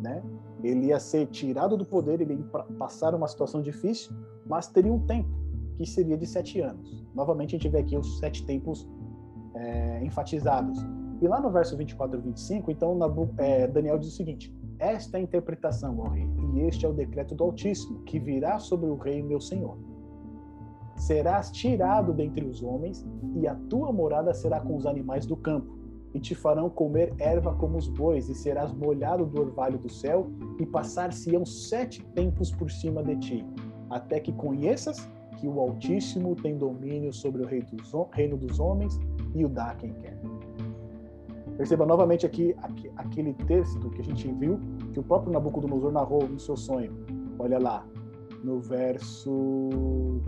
A: né? Ele ia ser tirado do poder, ele ia passar uma situação difícil, mas teria um tempo, que seria de sete anos. Novamente a gente vê aqui os sete tempos é, enfatizados e lá no verso 24 e 25, então é, Daniel diz o seguinte: Esta é a interpretação, ó rei, e este é o decreto do Altíssimo, que virá sobre o rei meu senhor. Serás tirado dentre os homens, e a tua morada será com os animais do campo, e te farão comer erva como os bois, e serás molhado do orvalho do céu, e passar-se-ão sete tempos por cima de ti, até que conheças que o Altíssimo tem domínio sobre o reino dos homens e o dá a quem quer. Perceba novamente aqui, aquele texto que a gente viu, que o próprio Nabucodonosor narrou no seu sonho. Olha lá, no verso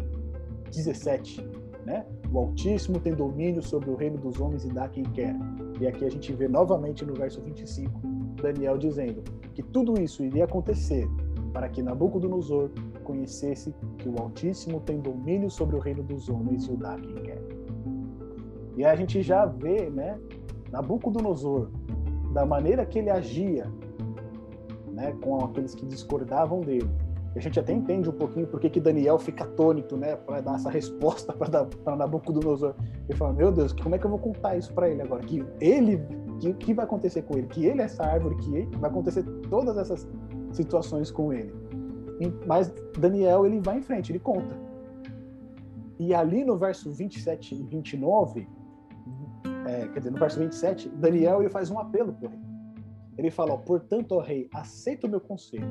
A: 17, né? O Altíssimo tem domínio sobre o reino dos homens e dá quem quer. E aqui a gente vê novamente no verso 25, Daniel dizendo que tudo isso iria acontecer para que Nabucodonosor conhecesse que o Altíssimo tem domínio sobre o reino dos homens e o dá quem quer. E a gente já vê, né, Nabucodonosor, da maneira que ele agia, né, com aqueles que discordavam dele. A gente até entende um pouquinho por que Daniel fica atônito, né, para dar essa resposta para Nabucodonosor. Ele fala: Meu Deus, como é que eu vou contar isso para ele agora? Que ele, que, que vai acontecer com ele? Que ele é essa árvore, que ele, vai acontecer todas essas situações com ele. Mas Daniel, ele vai em frente, ele conta. E ali no verso 27 e 29, é, quer dizer, no verso 27, Daniel ele faz um apelo o rei. Ele fala: Portanto, ó rei, aceita o meu conselho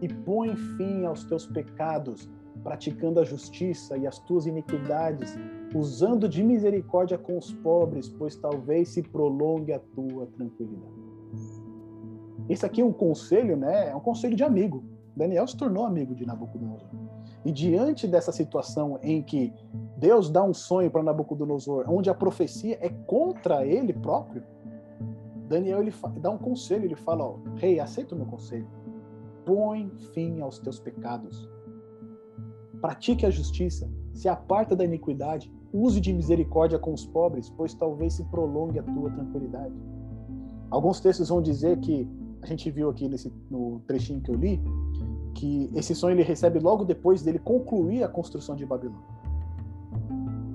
A: e põe fim aos teus pecados, praticando a justiça e as tuas iniquidades, usando de misericórdia com os pobres, pois talvez se prolongue a tua tranquilidade. Esse aqui é um conselho, né? É um conselho de amigo. Daniel se tornou amigo de Nabucodonosor. E diante dessa situação em que Deus dá um sonho para Nabucodonosor, onde a profecia é contra ele próprio, Daniel ele dá um conselho, ele fala: ó, Rei, aceita o meu conselho. Põe fim aos teus pecados. Pratique a justiça, se aparta da iniquidade, use de misericórdia com os pobres, pois talvez se prolongue a tua tranquilidade. Alguns textos vão dizer que a gente viu aqui nesse no trechinho que eu li, que esse sonho ele recebe logo depois dele concluir a construção de Babilônia.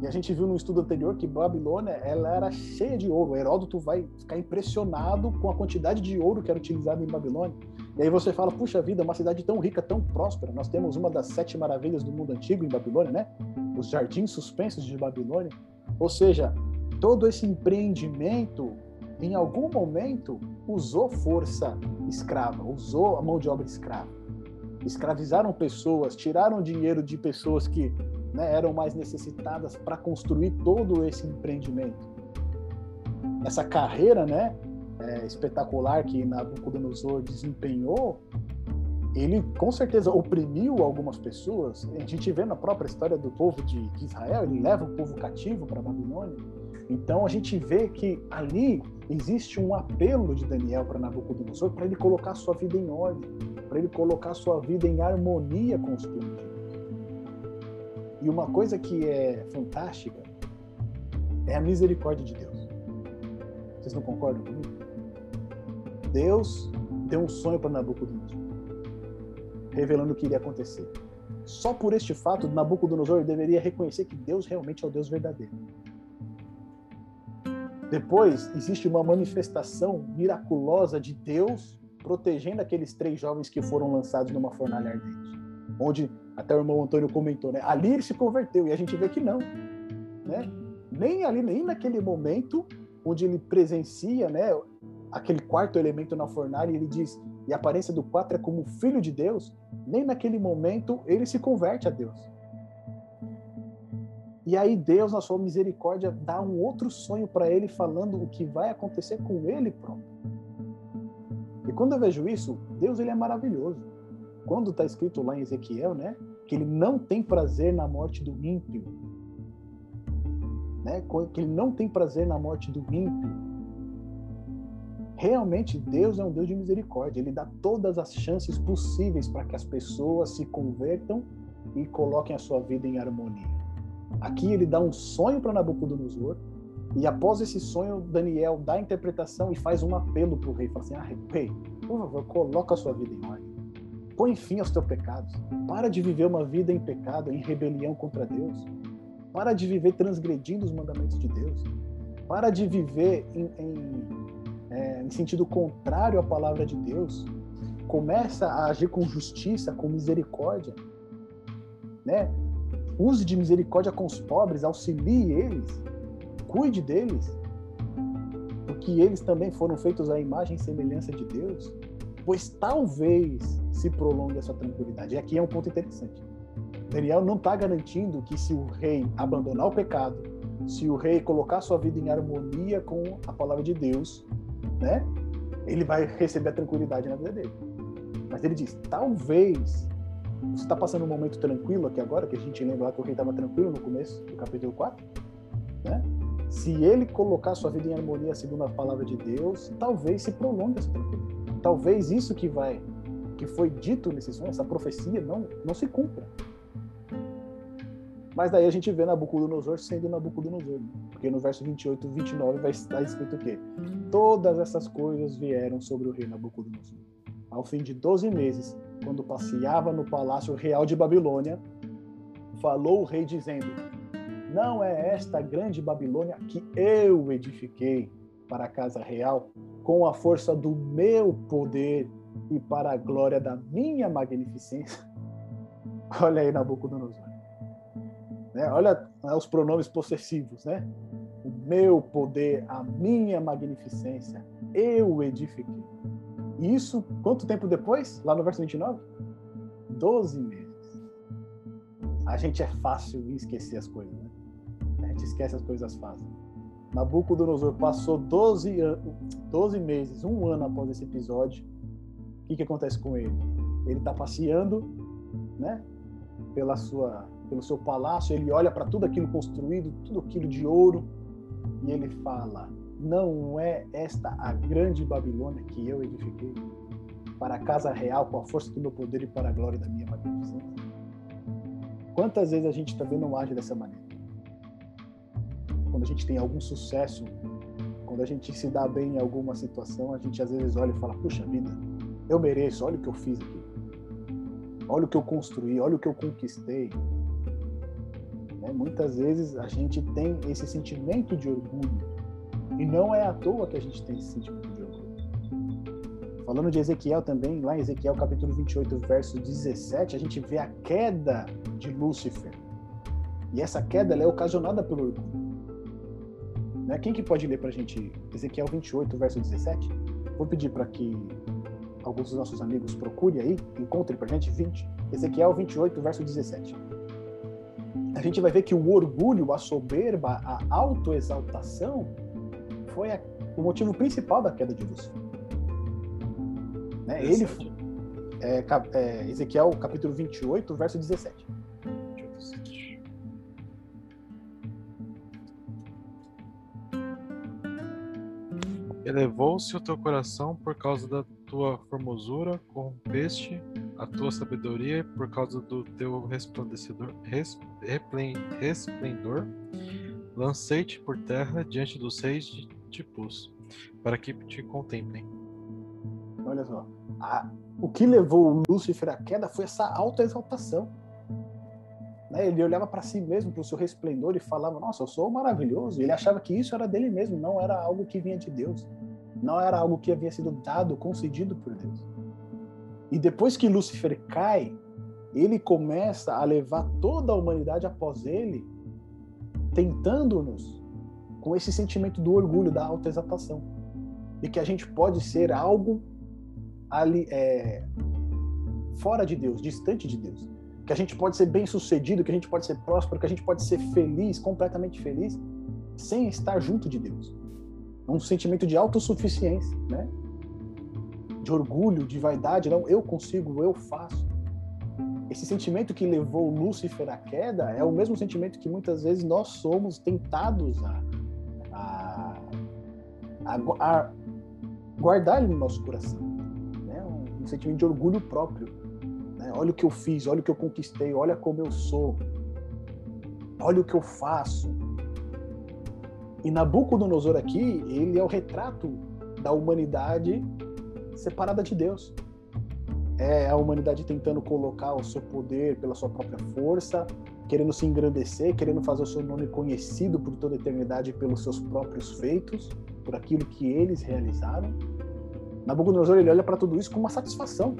A: E a gente viu no estudo anterior que Babilônia ela era cheia de ouro. Heródoto vai ficar impressionado com a quantidade de ouro que era utilizado em Babilônia. E aí você fala, puxa vida, uma cidade tão rica, tão próspera. Nós temos uma das sete maravilhas do mundo antigo em Babilônia, né? Os jardins suspensos de Babilônia. Ou seja, todo esse empreendimento, em algum momento, usou força escrava, usou a mão de obra escrava escravizaram pessoas, tiraram dinheiro de pessoas que né, eram mais necessitadas para construir todo esse empreendimento. Essa carreira né, é, espetacular que Nabucodonosor desempenhou, ele com certeza oprimiu algumas pessoas. A gente vê na própria história do povo de Israel, ele leva o povo cativo para Babilônia. Então a gente vê que ali existe um apelo de Daniel para Nabucodonosor para ele colocar sua vida em ordem, para ele colocar sua vida em harmonia com os planos. E uma coisa que é fantástica é a misericórdia de Deus. Vocês não concordam comigo? Deus deu um sonho para Nabucodonosor, revelando o que iria acontecer. Só por este fato, Nabucodonosor deveria reconhecer que Deus realmente é o Deus verdadeiro. Depois, existe uma manifestação miraculosa de Deus protegendo aqueles três jovens que foram lançados numa fornalha ardente. Onde até o irmão Antônio comentou, né? Ali ele se converteu e a gente vê que não, né? Nem ali, nem naquele momento onde ele presencia, né? Aquele quarto elemento na fornalha, ele diz: e a aparência do quatro é como filho de Deus. Nem naquele momento ele se converte a Deus. E aí Deus, na sua misericórdia, dá um outro sonho para ele, falando o que vai acontecer com ele próprio. E quando eu vejo isso, Deus ele é maravilhoso. Quando está escrito lá em Ezequiel, né, que ele não tem prazer na morte do ímpio, né, que ele não tem prazer na morte do ímpio. Realmente Deus é um Deus de misericórdia. Ele dá todas as chances possíveis para que as pessoas se convertam e coloquem a sua vida em harmonia. Aqui ele dá um sonho para Nabucodonosor, e após esse sonho, Daniel dá a interpretação e faz um apelo para o rei. Fala assim: Ah, rei, por favor, coloca a sua vida em ordem. Põe fim aos teus pecados. Para de viver uma vida em pecado, em rebelião contra Deus. Para de viver transgredindo os mandamentos de Deus. Para de viver em, em, é, em sentido contrário à palavra de Deus. Começa a agir com justiça, com misericórdia. Né? use de misericórdia com os pobres, auxilie eles, cuide deles, porque eles também foram feitos à imagem e semelhança de Deus, pois talvez se prolongue essa tranquilidade. E aqui é um ponto interessante. Daniel não está garantindo que se o rei abandonar o pecado, se o rei colocar sua vida em harmonia com a palavra de Deus, né, ele vai receber a tranquilidade na vida dele. Mas ele diz: talvez Você está passando um momento tranquilo aqui agora, que a gente lembra lá que o rei estava tranquilo no começo do capítulo 4, né? Se ele colocar sua vida em harmonia segundo a palavra de Deus, talvez se prolongue essa tranquilidade. Talvez isso que vai, que foi dito nesse sonho, essa profecia, não, não se cumpra. Mas daí a gente vê Nabucodonosor sendo Nabucodonosor. Porque no verso 28 e 29 vai estar escrito o quê? Todas essas coisas vieram sobre o rei Nabucodonosor. Ao fim de 12 meses, quando passeava no palácio real de Babilônia, falou o rei dizendo: Não é esta grande Babilônia que eu edifiquei para a casa real com a força do meu poder e para a glória da minha magnificência? Olha aí Nabucodonosor. Né? Olha né, os pronomes possessivos, né? O meu poder, a minha magnificência, eu edifiquei. E isso, quanto tempo depois? Lá no verso 29? Doze meses. A gente é fácil esquecer as coisas, né? A gente esquece as coisas fáceis. Nabucodonosor passou 12, 12 meses, um ano após esse episódio. O que, que acontece com ele? Ele está passeando, né? Pela sua pelo seu palácio, ele olha para tudo aquilo construído, tudo aquilo de ouro, e ele fala: Não é esta a grande Babilônia que eu edifiquei para a casa real com a força do meu poder e para a glória da minha magnificência? Quantas vezes a gente também não age dessa maneira? Quando a gente tem algum sucesso, quando a gente se dá bem em alguma situação, a gente às vezes olha e fala: Puxa vida, eu mereço, olha o que eu fiz aqui. Olha o que eu construí, olha o que eu conquistei, né? Muitas vezes a gente tem esse sentimento de orgulho. E não é à toa que a gente tem esse sentimento de orgulho. Falando de Ezequiel também, lá em Ezequiel capítulo 28, verso 17, a gente vê a queda de Lúcifer. E essa queda é ocasionada pelo orgulho. Né? Quem que pode ler para a gente Ezequiel 28, verso 17? Vou pedir para que alguns dos nossos amigos procurem aí, encontrem para a gente 20. Ezequiel 28, verso 17 a gente vai ver que o orgulho, a soberba, a autoexaltação foi a, o motivo principal da queda de Lúcifer. Né? Ele, é, é, Ezequiel capítulo 28, verso 17.
E: Elevou-se o teu coração por causa da tua formosura, corrompeste a tua sabedoria por causa do teu resplandecedor, res, resplendor. Lancei-te por terra diante dos reis de para que te contemplem.
A: Olha só, a, o que levou Lúcifer à queda foi essa alta exaltação. Né? Ele olhava para si mesmo, para o seu resplendor e falava: Nossa, eu sou maravilhoso. Ele achava que isso era dele mesmo, não era algo que vinha de Deus não era algo que havia sido dado, concedido por Deus. E depois que Lúcifer cai, ele começa a levar toda a humanidade após ele, tentando-nos com esse sentimento do orgulho, da autoexaltação. De que a gente pode ser algo ali, é, fora de Deus, distante de Deus. Que a gente pode ser bem sucedido, que a gente pode ser próspero, que a gente pode ser feliz, completamente feliz, sem estar junto de Deus um sentimento de autossuficiência, né? De orgulho, de vaidade, não, eu consigo, eu faço. Esse sentimento que levou Lúcifer à queda é o mesmo sentimento que muitas vezes nós somos tentados a, a, a, a guardar no nosso coração. Né? Um, sentimento de orgulho próprio. Né? Olha o que eu fiz, olha o que eu conquistei, olha como eu sou, olha o que eu faço. E Nabucodonosor aqui, ele é o retrato da humanidade separada de Deus. É a humanidade tentando colocar o seu poder pela sua própria força, querendo se engrandecer, querendo fazer o seu nome conhecido por toda a eternidade pelos seus próprios feitos, por aquilo que eles realizaram. Nabucodonosor ele olha para tudo isso com uma satisfação.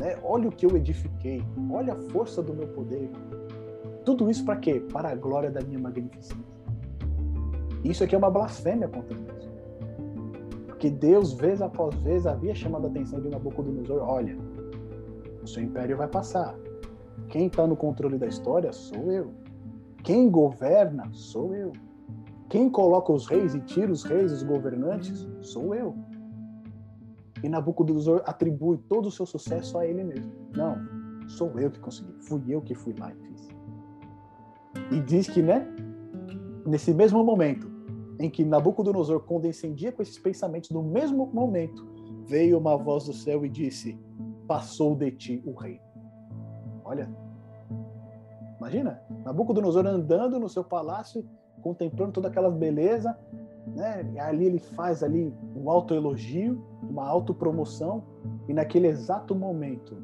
A: Né? Olha o que eu edifiquei, olha a força do meu poder. Tudo isso para quê? Para a glória da minha magnificência. Isso aqui é uma blasfêmia contra Deus. Porque Deus, vez após vez, havia chamado a atenção de Nabucodonosor: olha, o seu império vai passar. Quem está no controle da história sou eu. Quem governa sou eu. Quem coloca os reis e tira os reis, os governantes, sou eu. E Nabucodonosor atribui todo o seu sucesso a ele mesmo. Não, sou eu que consegui, fui eu que fui lá e fiz. E diz que, né, nesse mesmo momento em que Nabucodonosor condescendia com esses pensamentos, no mesmo momento veio uma voz do céu e disse: Passou de ti o rei. Olha, imagina, Nabucodonosor andando no seu palácio, contemplando toda aquela beleza, né? Ali ele faz ali um autoelogio, uma autopromoção, e naquele exato momento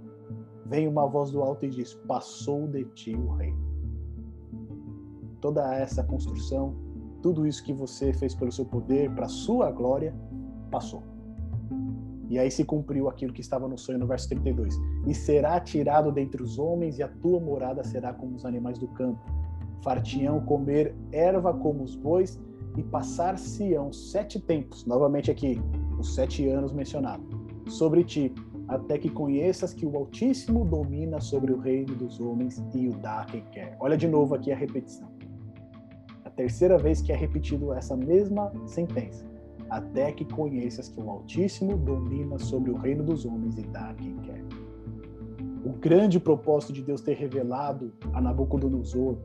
A: vem uma voz do alto e diz: Passou de ti o rei. Toda essa construção, tudo isso que você fez pelo seu poder, para sua glória, passou. E aí se cumpriu aquilo que estava no sonho no verso 32. E será tirado dentre os homens, e a tua morada será como os animais do campo. Fartião comer erva como os bois, e passar-se-ão sete tempos, novamente aqui, os sete anos mencionados, sobre ti, até que conheças que o Altíssimo domina sobre o reino dos homens e o dá a quem quer. Olha de novo aqui a repetição. A terceira vez que é repetido essa mesma sentença. Até que conheças que o Altíssimo domina sobre o reino dos homens e dá a quem quer. O grande propósito de Deus ter revelado a Nabucodonosor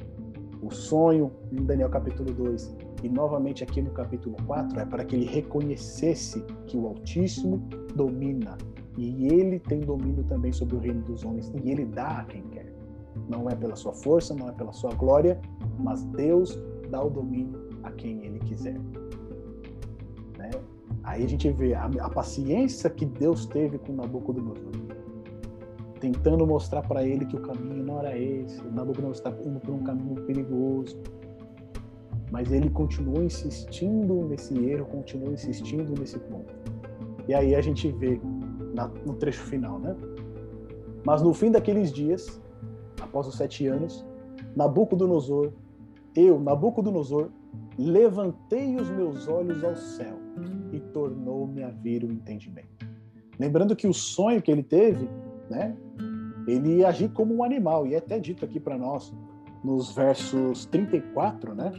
A: o sonho em Daniel capítulo 2 e novamente aqui no capítulo 4 é para que ele reconhecesse que o Altíssimo domina e ele tem domínio também sobre o reino dos homens e ele dá a quem quer. Não é pela sua força, não é pela sua glória, mas Deus dá o domínio a quem ele quiser. Né? Aí a gente vê a, a paciência que Deus teve com Nabucodonosor tentando mostrar para ele que o caminho não era esse, Nabucodonosor está indo por um caminho perigoso. Mas ele continuou insistindo nesse erro, continuou insistindo nesse ponto. E aí a gente vê na, no trecho final, né? Mas no fim daqueles dias, após os sete anos, Nabucodonosor, eu, Nabucodonosor, levantei os meus olhos ao céu e tornou-me a ver o entendimento. Lembrando que o sonho que ele teve né? Ele ia agir como um animal, e é até dito aqui para nós, nos versos 34, né?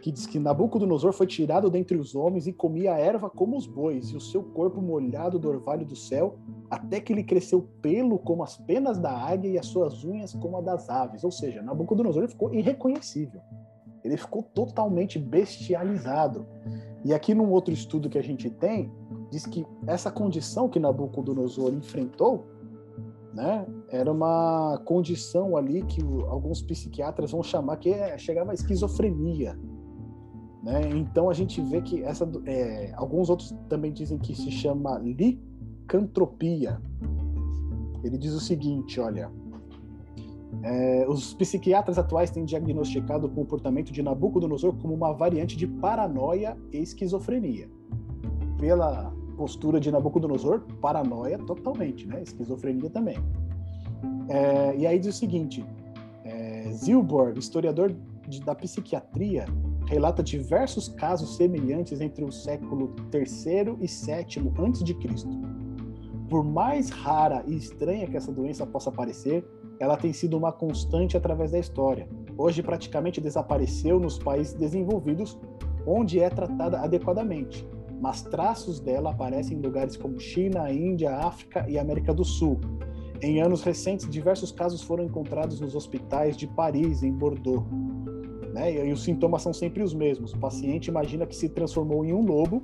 A: Que diz que Nabucodonosor foi tirado dentre os homens e comia erva como os bois, e o seu corpo molhado do orvalho do céu, até que ele cresceu pelo como as penas da águia e as suas unhas como a das aves. Ou seja, Nabucodonosor ficou irreconhecível. Ele ficou totalmente bestializado. E aqui num outro estudo que a gente tem, diz que essa condição que Nabucodonosor enfrentou né? Era uma condição ali que alguns psiquiatras vão chamar que é, chegava a esquizofrenia, né? Então a gente vê que essa, é, alguns outros também dizem que se chama licantropia. Ele diz o seguinte, olha, é, os psiquiatras atuais têm diagnosticado o comportamento de Nabucodonosor como uma variante de paranoia e esquizofrenia. Pela postura de Nabucodonosor, paranoia totalmente, né? Esquizofrenia também. É, e aí diz o seguinte: é, Zilborg, historiador de, da psiquiatria, relata diversos casos semelhantes entre o século III e VII antes de Cristo. Por mais rara e estranha que essa doença possa parecer, ela tem sido uma constante através da história. Hoje praticamente desapareceu nos países desenvolvidos, onde é tratada adequadamente mas traços dela aparecem em lugares como China, Índia, África e América do Sul. Em anos recentes, diversos casos foram encontrados nos hospitais de Paris, em Bordeaux. Né? E os sintomas são sempre os mesmos. O paciente imagina que se transformou em um lobo,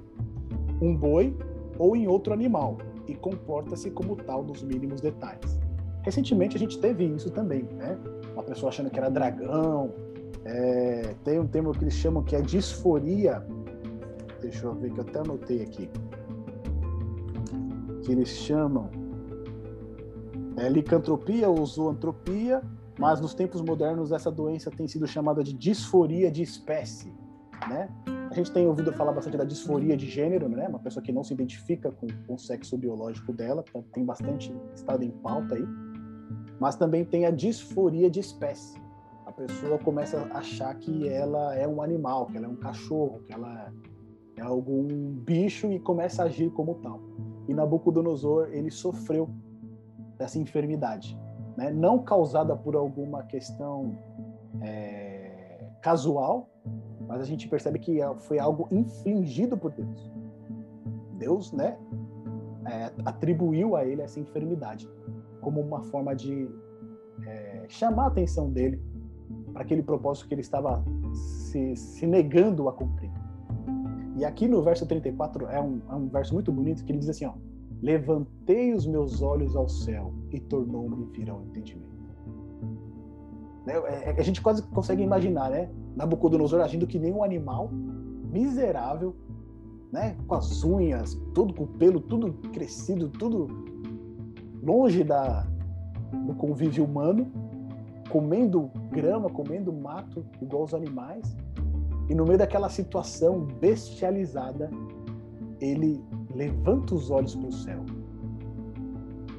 A: um boi ou em outro animal e comporta-se como tal nos mínimos detalhes. Recentemente a gente teve isso também, né? Uma pessoa achando que era dragão. É, tem um termo que eles chamam que é disforia deixa eu ver que eu até anotei aqui, que eles chamam é, licantropia ou zoantropia, mas nos tempos modernos essa doença tem sido chamada de disforia de espécie, né? A gente tem ouvido falar bastante da disforia de gênero, né? Uma pessoa que não se identifica com, com o sexo biológico dela, tá, tem bastante estado em pauta aí. Mas também tem a disforia de espécie. A pessoa começa a achar que ela é um animal, que ela é um cachorro, que ela é algum bicho e começa a agir como tal. E Nabucodonosor ele sofreu dessa enfermidade, né? não causada por alguma questão é, casual, mas a gente percebe que foi algo infligido por Deus. Deus, né, é, atribuiu a ele essa enfermidade. como uma forma de é, chamar a atenção dele para aquele propósito que ele estava se, se, negando a cumprir. E aqui no verso 34 é um, é um verso muito bonito que ele diz assim: ó, Levantei os meus olhos ao céu e tornou-me vir ao entendimento. Né? É, é a gente quase consegue imaginar, né? Nabucodonosor agindo que nem um animal miserável, né? Com as unhas, tudo com o pelo, tudo crescido, tudo longe da, do convívio humano, comendo grama, comendo mato, igual os animais. E no meio daquela situação bestializada, ele levanta os olhos para o céu.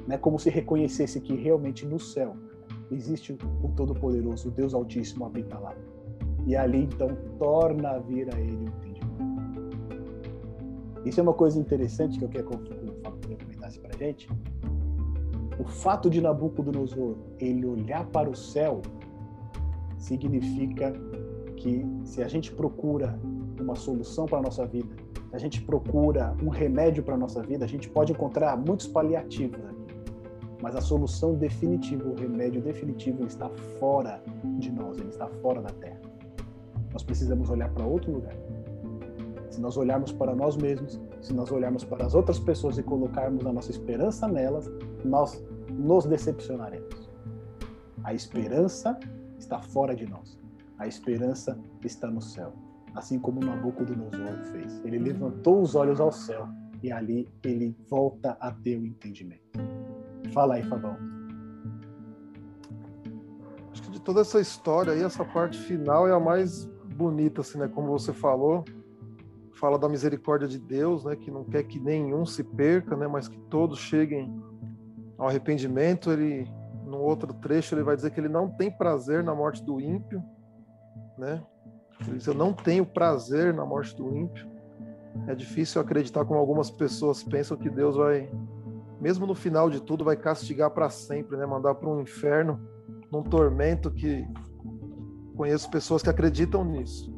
A: Né? Como se reconhecesse que realmente no céu existe o Todo-Poderoso, o Deus Altíssimo habita lá. E ali então torna a vir a ele o entendimento. Isso é uma coisa interessante que eu quero que comentasse para a gente. O fato de Nabucodonosor ele olhar para o céu significa que se a gente procura uma solução para a nossa vida, se a gente procura um remédio para a nossa vida, a gente pode encontrar muitos paliativos aqui. Mas a solução definitiva, o remédio definitivo está fora de nós, ele está fora da terra. Nós precisamos olhar para outro lugar. Se nós olharmos para nós mesmos, se nós olharmos para as outras pessoas e colocarmos a nossa esperança nelas, nós nos decepcionaremos. A esperança está fora de nós. A esperança está no céu. Assim como Nabucodonosor fez. Ele levantou os olhos ao céu e ali ele volta a ter o entendimento. Fala aí, Fabão.
D: Acho que de toda essa história aí, essa parte final é a mais bonita, assim, né? Como você falou, fala da misericórdia de Deus, né? Que não quer que nenhum se perca, né? Mas que todos cheguem ao arrependimento. Ele, no outro trecho, ele vai dizer que ele não tem prazer na morte do ímpio, né? Ele diz, eu não tenho prazer na morte do ímpio. É difícil acreditar como algumas pessoas pensam que Deus vai, mesmo no final de tudo, vai castigar para sempre, né? Mandar para um inferno, num tormento que conheço pessoas que acreditam nisso,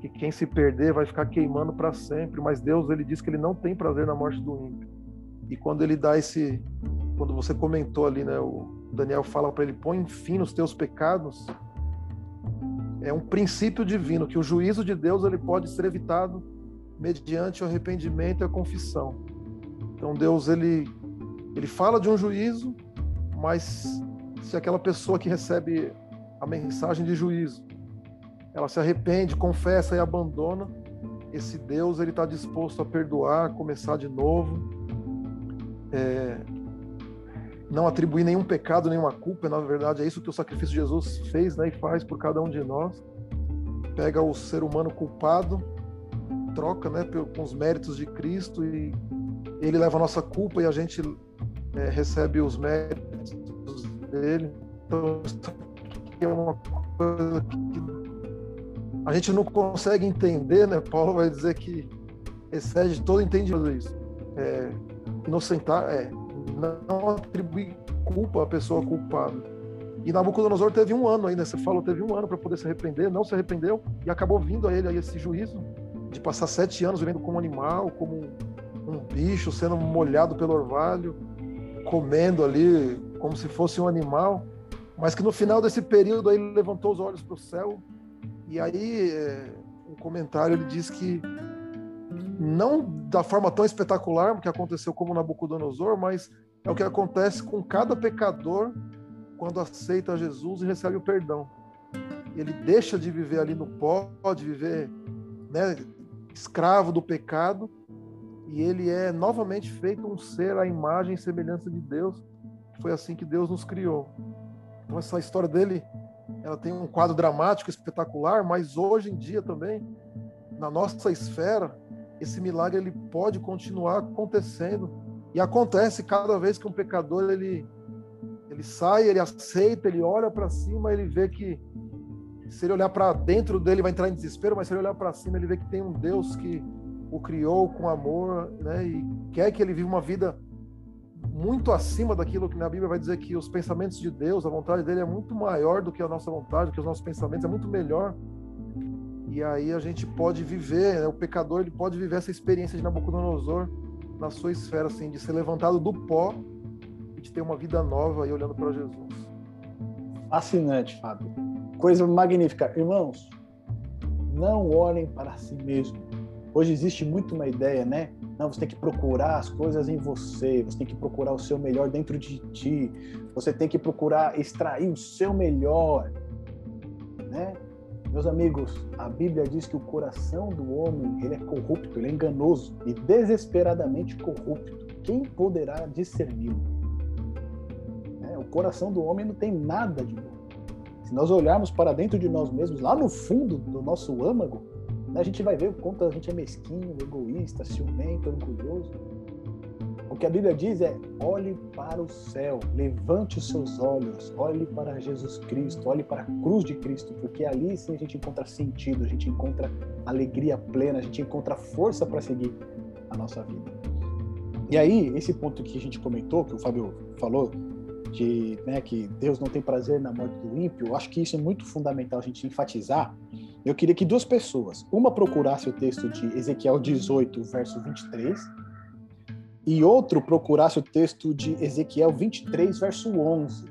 D: que quem se perder vai ficar queimando para sempre. Mas Deus, ele diz que ele não tem prazer na morte do ímpio. E quando ele dá esse, quando você comentou ali, né? O Daniel fala para ele: põe fim nos teus pecados é um princípio divino que o juízo de Deus ele pode ser evitado mediante o arrependimento e a confissão. Então Deus ele ele fala de um juízo, mas se aquela pessoa que recebe a mensagem de juízo, ela se arrepende, confessa e abandona, esse Deus ele está disposto a perdoar, começar de novo, é, não atribuir nenhum pecado, nenhuma culpa, na verdade é isso que o sacrifício de Jesus fez né, e faz por cada um de nós. Pega o ser humano culpado, troca né, com os méritos de Cristo e ele leva a nossa culpa e a gente é, recebe os méritos dele. Então, é uma coisa que a gente não consegue entender, né? Paulo vai dizer que excede todo entendimento isso. É, inocentar, é, não atribuir culpa à pessoa culpada. E Nabucodonosor teve um ano ainda, você falou, teve um ano para poder se arrepender, não se arrependeu e acabou vindo a ele aí esse juízo de passar sete anos vivendo como um animal, como um bicho, sendo molhado pelo orvalho, comendo ali como se fosse um animal, mas que no final desse período aí ele levantou os olhos para o céu e aí é, um comentário ele diz que não da forma tão espetacular que aconteceu como Nabucodonosor, mas é o que acontece com cada pecador quando aceita Jesus e recebe o perdão. Ele deixa de viver ali no pó, de viver né, escravo do pecado, e ele é novamente feito um ser à imagem e semelhança de Deus. Foi assim que Deus nos criou. Então essa história dele, ela tem um quadro dramático espetacular, mas hoje em dia também, na nossa esfera, esse milagre ele pode continuar acontecendo e acontece cada vez que um pecador ele ele sai, ele aceita, ele olha para cima, ele vê que se ele olhar para dentro dele vai entrar em desespero, mas se ele olhar para cima ele vê que tem um Deus que o criou com amor, né, e quer que ele viva uma vida muito acima daquilo que na Bíblia vai dizer que os pensamentos de Deus, a vontade dele é muito maior do que a nossa vontade, que os nossos pensamentos é muito melhor. E aí a gente pode viver, né? o pecador ele pode viver essa experiência de Nabucodonosor na sua esfera, assim, de ser levantado do pó gente ter uma vida nova aí olhando para Jesus.
A: Fascinante, Fábio. Coisa magnífica. Irmãos, não olhem para si mesmo. Hoje existe muito uma ideia, né? Não, você tem que procurar as coisas em você, você tem que procurar o seu melhor dentro de ti, você tem que procurar extrair o seu melhor, né? Meus amigos, a Bíblia diz que o coração do homem ele é corrupto, ele é enganoso e desesperadamente corrupto. Quem poderá discerni-lo? Né? O coração do homem não tem nada de bom. Se nós olharmos para dentro de nós mesmos, lá no fundo do nosso âmago, a gente vai ver o quanto a gente é mesquinho, egoísta, ciumento, orgulhoso. O que a Bíblia diz é: olhe para o céu, levante os seus olhos, olhe para Jesus Cristo, olhe para a cruz de Cristo, porque ali sim a gente encontra sentido, a gente encontra alegria plena, a gente encontra força para seguir a nossa vida. E aí, esse ponto que a gente comentou, que o Fábio falou, de né, que Deus não tem prazer na morte do ímpio, eu acho que isso é muito fundamental a gente enfatizar. Eu queria que duas pessoas, uma procurasse o texto de Ezequiel 18, verso 23, e outro procurasse o texto de Ezequiel 23, verso 11.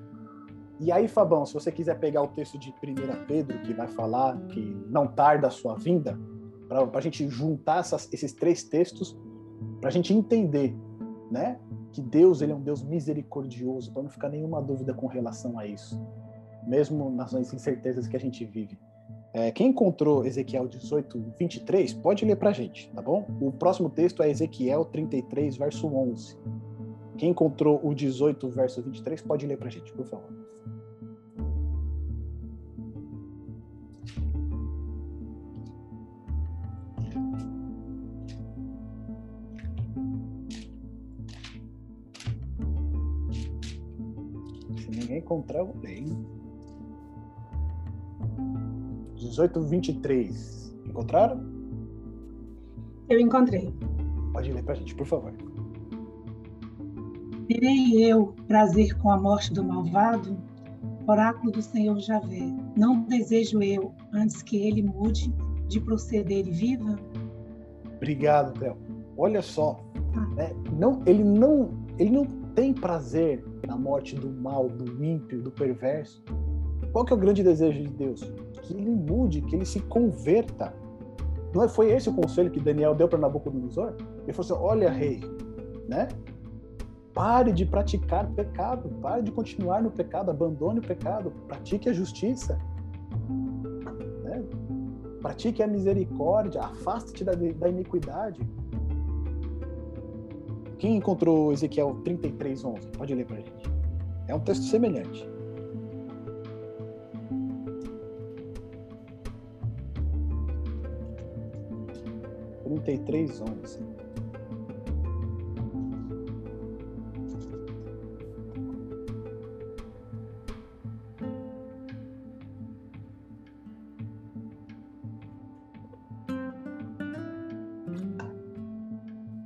A: E aí, Fabão, se você quiser pegar o texto de 1 Pedro, que vai falar que não tarda a sua vinda, para a gente juntar essas, esses três textos, para a gente entender, né? que Deus ele é um Deus misericordioso, para não ficar nenhuma dúvida com relação a isso, mesmo nas incertezas que a gente vive. É, quem encontrou Ezequiel 18, 23, pode ler para a gente, tá bom? O próximo texto é Ezequiel 33, verso 11. Quem encontrou o 18, verso 23, pode ler para a gente, por favor. encontrar o bem. 18, 23. Encontraram?
B: Eu encontrei.
A: Pode ler para a gente, por favor.
B: Terei eu prazer com a morte do malvado? Oráculo do Senhor Javé. Não desejo eu, antes que ele mude, de proceder e viva?
A: Obrigado, Theo. Olha só, ah. né? não, ele não, ele não tem prazer na morte do mal, do ímpio, do perverso. Qual que é o grande desejo de Deus? Que ele mude, que ele se converta. Não é, foi esse o conselho que Daniel deu para Nabucodonosor? Ele falou assim: olha, rei, né? Pare de praticar pecado, pare de continuar no pecado, abandone o pecado, pratique a justiça, né? pratique a misericórdia, afaste-te da, da iniquidade. Quem encontrou Ezequiel 33, 11? Pode ler para gente. É um texto semelhante. Trinta e três, onze.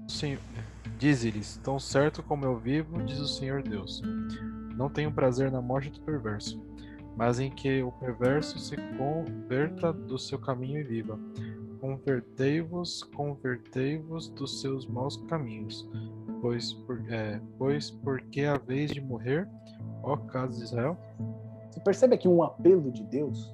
E: Sim, Dize-lhes: Tão certo como eu vivo, diz o Senhor Deus. Não tenho prazer na morte do perverso, mas em que o perverso se converta do seu caminho e viva. Convertei-vos, convertei-vos dos seus maus caminhos, pois, por, é, pois porque a vez de morrer, ó casa de Israel?
A: Você percebe aqui um apelo de Deus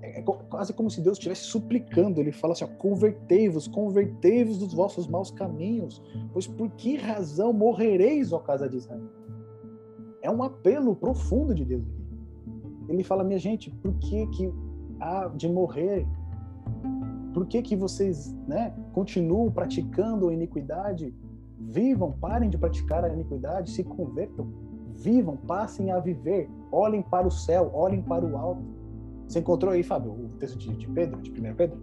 A: é, é quase como se Deus estivesse suplicando. Ele fala assim: convertei-vos, convertei-vos dos vossos maus caminhos, pois por que razão morrereis, ó casa de Israel? É um apelo profundo de Deus aqui. Ele fala: minha gente, por que que há de morrer? Por que que vocês, né, continuam praticando a iniquidade? Vivam, parem de praticar a iniquidade, se convertam, vivam, passem a viver, olhem para o céu, olhem para o alto você encontrou aí, Fábio, o texto de, de Pedro, de 1 Pedro?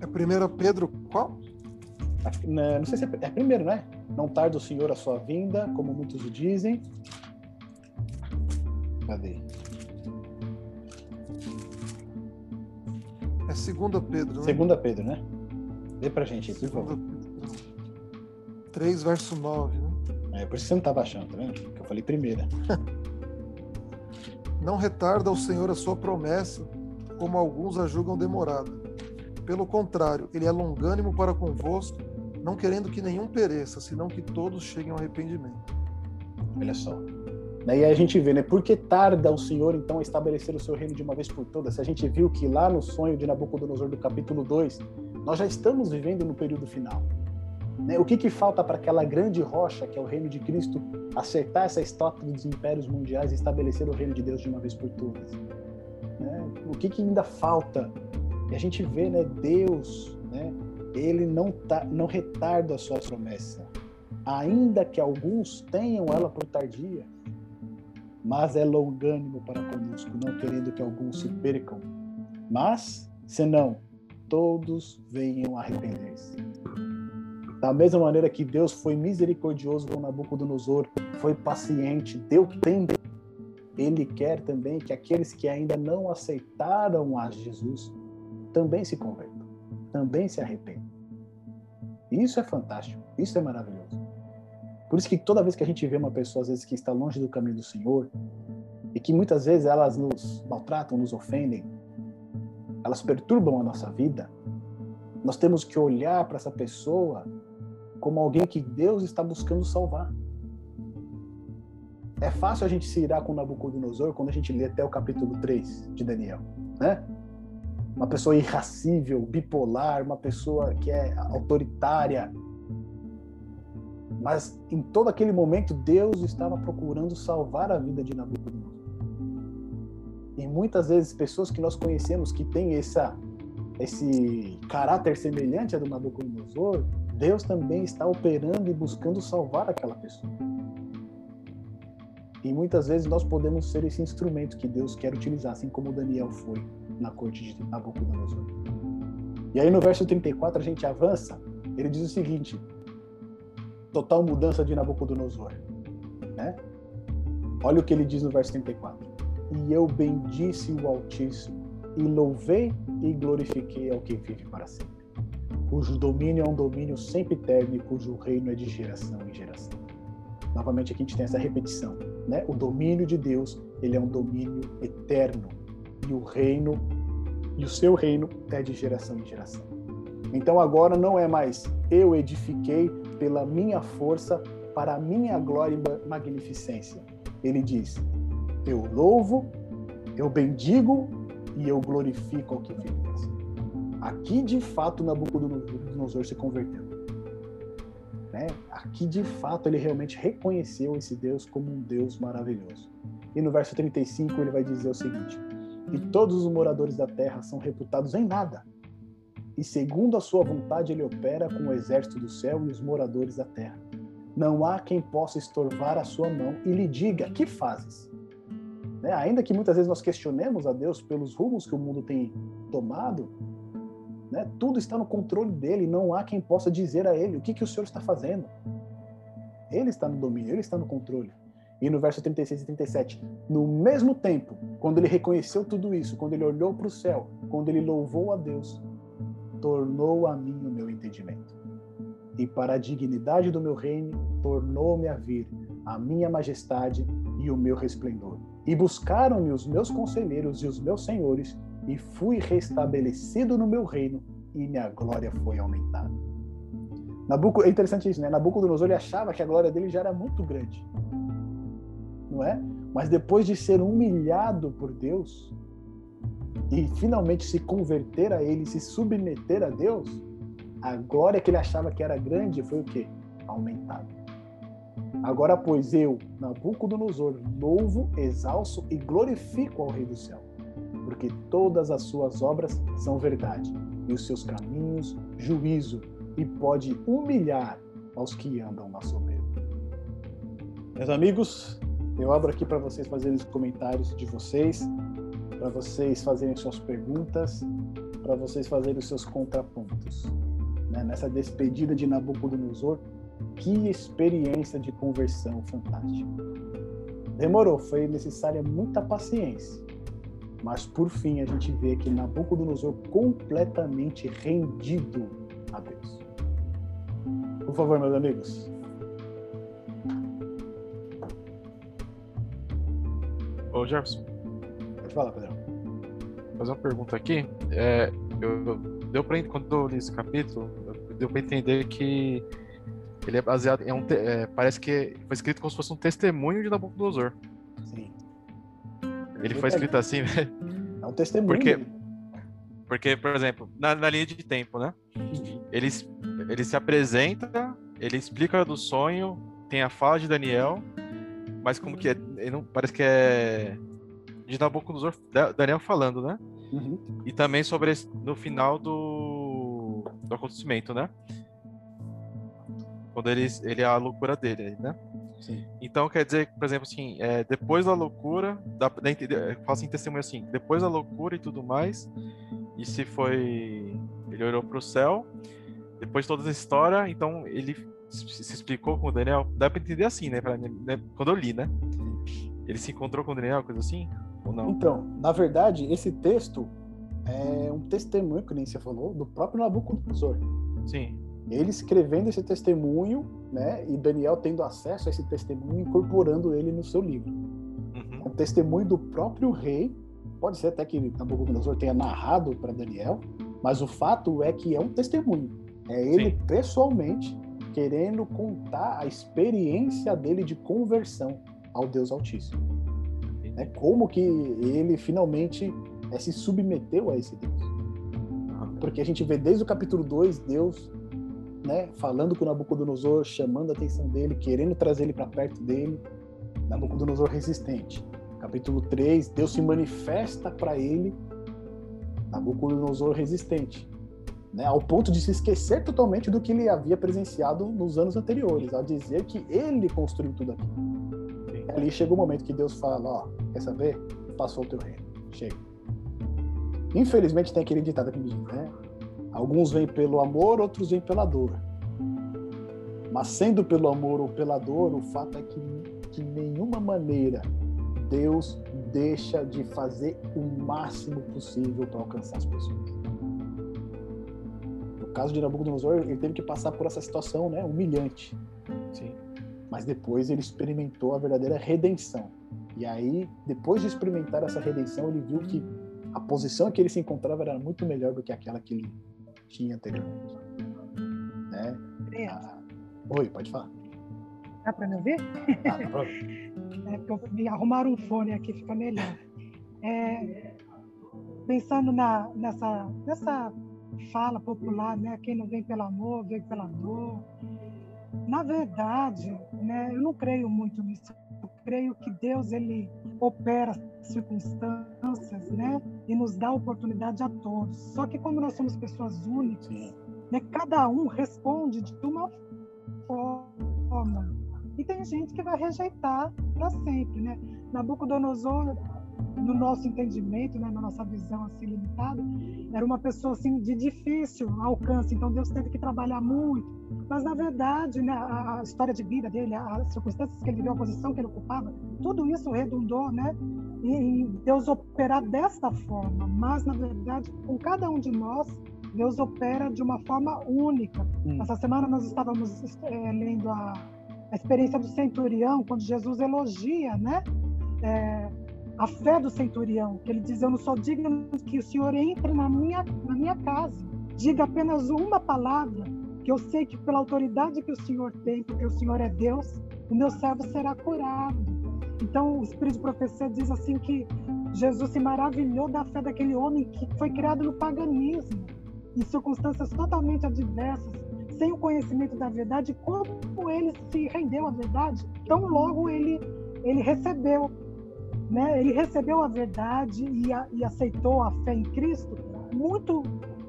D: É 1 Pedro qual?
A: Não sei se é, é primeiro, né? Não tarda o Senhor a sua vinda, como muitos o dizem. Cadê?
D: É 2 Pedro,
A: né? Segunda Pedro, né? Lê pra gente aí, por favor.
D: 3, verso 9, né?
A: É por isso que você não estava achando, tá vendo? Que eu falei primeira.
D: não retarda o Senhor a sua promessa, como alguns a julgam demorada. Pelo contrário, ele é longânimo para convosco, não querendo que nenhum pereça, senão que todos cheguem ao arrependimento.
A: Olha só. Daí a gente vê, né? Por que tarda o Senhor, então, a estabelecer o seu reino de uma vez por todas? Se a gente viu que lá no sonho de Nabucodonosor, do capítulo 2, nós já estamos vivendo no período final. Né? O que, que falta para aquela grande rocha, que é o reino de Cristo, acertar essa estátua dos impérios mundiais e estabelecer o reino de Deus de uma vez por todas? Né? O que, que ainda falta? E a gente vê, né? Deus, né? Ele não, tá, não retarda a sua promessa, ainda que alguns tenham ela por tardia mas é longânimo para conosco, não querendo que alguns se percam, mas, senão, todos venham arrepender-se. Da mesma maneira que Deus foi misericordioso com Nabucodonosor, foi paciente, deu tempo, ele quer também que aqueles que ainda não aceitaram a Jesus também se convertam, também se arrependam. Isso é fantástico, isso é maravilhoso. Por isso que toda vez que a gente vê uma pessoa, às vezes, que está longe do caminho do Senhor, e que muitas vezes elas nos maltratam, nos ofendem, elas perturbam a nossa vida, nós temos que olhar para essa pessoa como alguém que Deus está buscando salvar. É fácil a gente se irar com Nabucodonosor quando a gente lê até o capítulo 3 de Daniel, né? Uma pessoa irracível, bipolar, uma pessoa que é autoritária, mas em todo aquele momento, Deus estava procurando salvar a vida de Nabucodonosor. E muitas vezes, pessoas que nós conhecemos que têm essa, esse caráter semelhante a do Nabucodonosor, Deus também está operando e buscando salvar aquela pessoa. E muitas vezes nós podemos ser esse instrumento que Deus quer utilizar, assim como Daniel foi na corte de Nabucodonosor. E aí no verso 34 a gente avança, ele diz o seguinte: total mudança de Nabucodonosor. Né? Olha o que ele diz no verso 34. E eu bendisse o Altíssimo, e louvei e glorifiquei ao que vive para sempre, cujo domínio é um domínio sempre eterno e cujo reino é de geração em geração. Novamente aqui a gente tem essa repetição, né? O domínio de Deus, ele é um domínio eterno, e o reino e o seu reino é de geração em geração. Então agora não é mais eu edifiquei pela minha força para a minha glória e magnificência. Ele diz: Eu louvo, eu bendigo e eu glorifico ao que vive. Aqui de fato Nabucodonosor se converteu. Né? Aqui de fato ele realmente reconheceu esse Deus como um Deus maravilhoso. E no verso 35 ele vai dizer o seguinte: E todos os moradores da terra são reputados em nada e segundo a sua vontade ele opera com o exército do céu e os moradores da terra. Não há quem possa estorvar a sua mão e lhe diga: Que fazes? Né? Ainda que muitas vezes nós questionemos a Deus pelos rumos que o mundo tem tomado, né? tudo está no controle dele. Não há quem possa dizer a ele: O que, que o Senhor está fazendo? Ele está no domínio, ele está no controle. E no verso 36 e 37, no mesmo tempo, quando ele reconheceu tudo isso, quando ele olhou para o céu, quando ele louvou a Deus, tornou a mim o meu entendimento. E para a dignidade do meu reino, tornou-me a vir a minha majestade e o meu resplendor. E buscaram-me os meus conselheiros e os meus senhores, e fui restabelecido no meu reino, e minha glória foi aumentada. Nabucco, é interessante isso, né? Nabucodonosor ele achava que a glória dele já era muito grande, não é? Mas depois de ser humilhado por Deus, e finalmente se converter a ele, se submeter a Deus, a glória que ele achava que era grande foi o quê? Aumentada. Agora, pois eu, Nabucodonosor, louvo, exalço e glorifico ao Rei do céu, porque todas as suas obras são verdade, e os seus caminhos, juízo, e pode humilhar aos que andam na soberba. Meus amigos, eu abro aqui para vocês fazerem os comentários de vocês para vocês fazerem suas perguntas, para vocês fazerem os seus contrapontos. Né? Nessa despedida de Nabucodonosor, que experiência de conversão fantástica. Demorou, foi necessária muita paciência, mas por fim a gente vê que Nabucodonosor completamente rendido a Deus. Por favor, meus amigos.
E: Ô, Jefferson.
A: Pode falar, Pedro
E: fazer uma pergunta aqui. É, eu, deu para quando eu li esse capítulo, deu para entender que ele é baseado em um é, parece que foi escrito como se fosse um testemunho de Nabucodonosor.
A: Sim.
E: Ele foi escrito assim, né?
A: É um testemunho.
E: Porque-. Porque, por exemplo, na, na linha de tempo, né? Ele, ele se apresenta, ele explica do sonho, tem a fala de Daniel, mas como que é? Ele não, parece que é de Nabucodonosor, Da- Daniel falando, né?
A: Uhum.
E: E também sobre esse- no final do, do acontecimento, né? Quando ele, ele é a loucura dele, né?
A: Sim.
E: Então quer dizer, por exemplo, assim, é, depois da loucura, dá, dá, a entender- eu falo assim, testemunho assim, depois da loucura e tudo mais, e se foi. Ele olhou para o céu, depois de toda essa história, então ele se, explicou com o Daniel. Dá para entender assim, né, pra né? Quando eu li, né? Ele se encontrou com o Daniel, coisa assim? Ou não?
A: Então, na verdade, esse texto é um testemunho, que nem você falou, do próprio Nabucodonosor.
E: Sim.
A: Ele escrevendo esse testemunho, né, e Daniel tendo acesso a esse testemunho, incorporando ele no seu livro.
E: Uhum.
A: É um testemunho do próprio rei. Pode ser até que Nabucodonosor tenha narrado para Daniel, mas o fato é que é um testemunho. É ele
E: Sim.
A: pessoalmente querendo contar a experiência dele de conversão ao Deus Altíssimo. Né? Como que ele finalmente eh, se submeteu a esse Deus. Porque a gente vê desde o capítulo 2 Deus né, falando com Nabucodonosor, chamando a atenção dele, querendo trazer ele para perto dele. Nabucodonosor resistente. Capítulo 3, Deus se manifesta para ele. Nabucodonosor resistente. Né, ao ponto de se esquecer totalmente do que ele havia presenciado nos anos anteriores, ao dizer que ele construiu tudo aquilo. Ali chega o momento que Deus fala, ó, quer saber? Passou o teu reino. Chega. Infelizmente tem aquele ditado que diz, né? Alguns vêm pelo amor, outros vêm pela dor. Mas sendo pelo amor ou pela dor, o fato é que de nenhuma maneira Deus deixa de fazer o máximo possível para alcançar as pessoas. No caso de Nabucodonosor, ele teve que passar por essa situação, né, humilhante
E: Sim.
A: Mas depois ele experimentou a verdadeira redenção. E aí, depois de experimentar essa redenção, ele viu que a posição em que ele se encontrava era muito melhor do que aquela que ele tinha anteriormente. Né? Ah, Oi, pode falar.
B: Dá para me ouvir?
A: Ah, tá pronto.
B: É, porque me arrumar um fone aqui fica melhor. É, pensando na, nessa, nessa fala popular, né? Quem não vem pelo amor, vem pela dor. Na verdade, né, eu não creio muito nisso. Eu creio que Deus ele opera circunstâncias, né, e nos dá oportunidade a todos. Só que como nós somos pessoas únicas, né, cada um responde de uma forma. E tem gente que vai rejeitar para sempre, né? Nabucodonosor, no nosso entendimento, né, na nossa visão assim limitada, era uma pessoa assim de difícil alcance. Então Deus teve que trabalhar muito. Mas na verdade, né, a, a história de vida dele, as circunstâncias que ele viveu, a posição que ele ocupava, tudo isso redundou, né, em Deus operar desta forma. Mas na verdade, com cada um de nós, Deus opera de uma forma única.
A: Hum.
B: Essa semana nós estávamos eh, lendo a, a experiência do centurião, quando Jesus elogia, né? eh, a fé do centurião, que ele diz: Eu não sou digno que o Senhor entre na minha, na minha casa. Diga apenas uma palavra, que eu sei que pela autoridade que o Senhor tem, porque o Senhor é Deus, o meu servo será curado. Então, o Espírito de Profecia diz assim que Jesus se maravilhou da fé daquele homem que foi criado no paganismo, em circunstâncias totalmente adversas, sem o conhecimento da verdade, como ele se rendeu à verdade, tão logo ele, ele recebeu né? Ele recebeu a verdade e, a, e, aceitou a fé em Cristo muito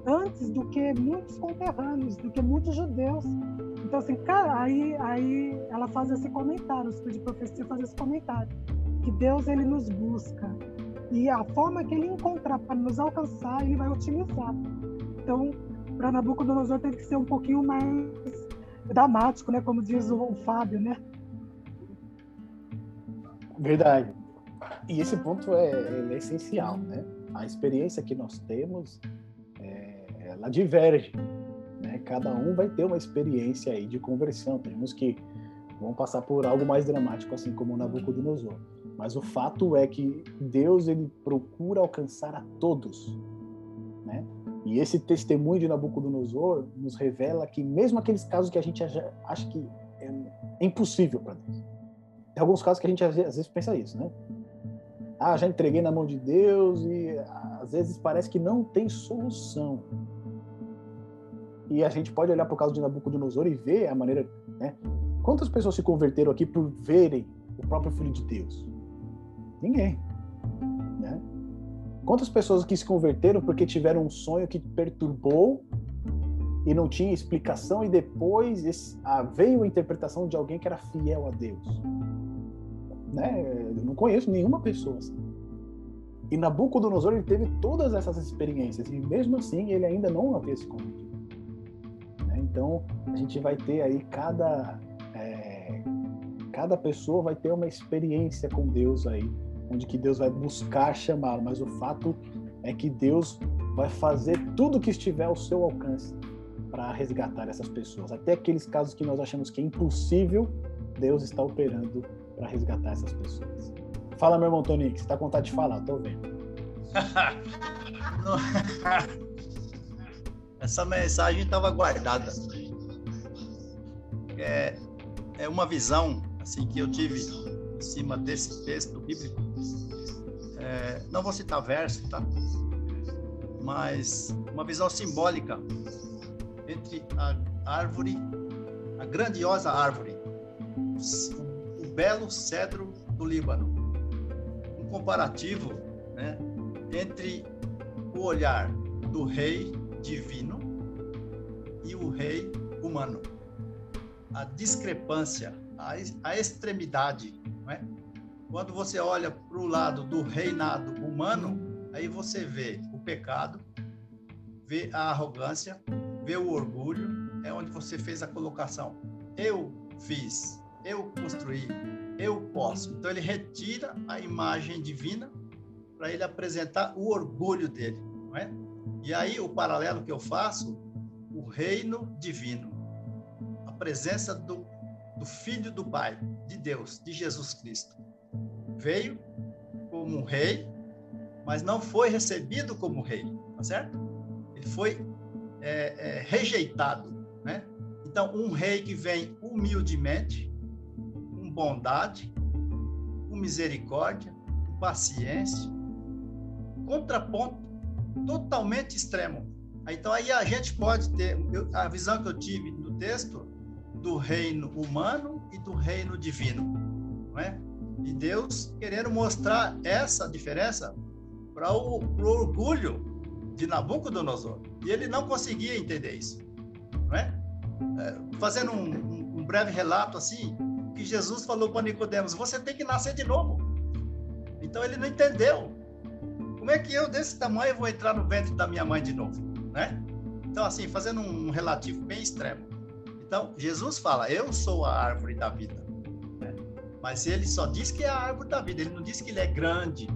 B: antes do que muitos conterrâneos, do que muitos judeus. Então, assim, cara, aí, aí ela faz esse comentário, o Espírito de Profecia faz esse comentário, que Deus, ele nos busca. E a forma que ele encontrar para nos alcançar, ele vai utilizar. Então, para Nabucodonosor teve que ser um pouquinho mais dramático, né? Como diz o, o Fábio, né?
A: Verdade. E esse ponto é, é, essencial, né? A experiência que nós temos, é, ela diverge, né? Cada um vai ter uma experiência aí de conversão. Temos que vão passar por algo mais dramático, assim como Nabucodonosor. Mas o fato é que Deus ele procura alcançar a todos, né? E esse testemunho de Nabucodonosor nos revela que mesmo aqueles casos que a gente acha que é impossível para Deus. Tem alguns casos que a gente às vezes pensa isso, né? Ah, já entreguei na mão de Deus e às vezes parece que não tem solução. E a gente pode olhar para o caso de Nabucodonosor e ver a maneira, né? Quantas pessoas se converteram aqui por verem o próprio Filho de Deus? Ninguém. Né? Quantas pessoas que se converteram porque tiveram um sonho que perturbou e não tinha explicação e depois esse, ah, veio a interpretação de alguém que era fiel a Deus? Né? Eu não conheço nenhuma pessoa assim. E Nabucodonosor ele teve todas essas experiências e mesmo assim ele ainda não havia se convertido. Né? Então a gente vai ter aí cada é, cada pessoa vai ter uma experiência com Deus aí onde que Deus vai buscar chamá-lo, mas o fato é que Deus vai fazer tudo que estiver ao seu alcance para resgatar essas pessoas. Até aqueles casos que nós achamos que é impossível, Deus está operando para resgatar essas pessoas. Fala, meu irmão Toninho, que você está com vontade de falar, estou vendo.
C: Essa mensagem estava guardada. É, é uma visão assim que eu tive em cima desse texto bíblico é, não vou citar verso, tá? Mas uma visão simbólica entre a árvore, a grandiosa árvore, belo cedro do Líbano. Um comparativo, né? Entre o olhar do rei divino e o rei humano. A discrepância, a, a extremidade, é? Quando você olha para o lado do reinado humano, aí você vê o pecado, vê a arrogância, vê o orgulho, é onde você fez a colocação. Eu fiz, eu construí, eu posso. Então ele retira a imagem divina para ele apresentar o orgulho dele, não é? E aí o paralelo que eu faço, o reino divino, a presença do, do Filho do Pai, de Deus, de Jesus Cristo veio como rei, mas não foi recebido como rei, tá certo? Ele foi é, é, rejeitado, né? Então, um rei que vem humildemente, bondade, com misericórdia, com paciência, contraponto totalmente extremo. Então, aí a gente pode ter a visão que eu tive no texto do reino humano e do reino divino, não é? E Deus querendo mostrar essa diferença para o orgulho de Nabucodonosor. E ele não conseguia entender isso. Não é? é fazendo um, um, um, breve relato assim, que Jesus falou para Nicodemos: você tem que nascer de novo. Então ele não entendeu. Como é que eu, desse tamanho, vou entrar no ventre da minha mãe de novo? Né? Então, assim, fazendo um relativo bem extremo. Então, Jesus fala: Eu sou a árvore da vida. Mas ele só diz que é a árvore da vida, ele não diz que ele é grande.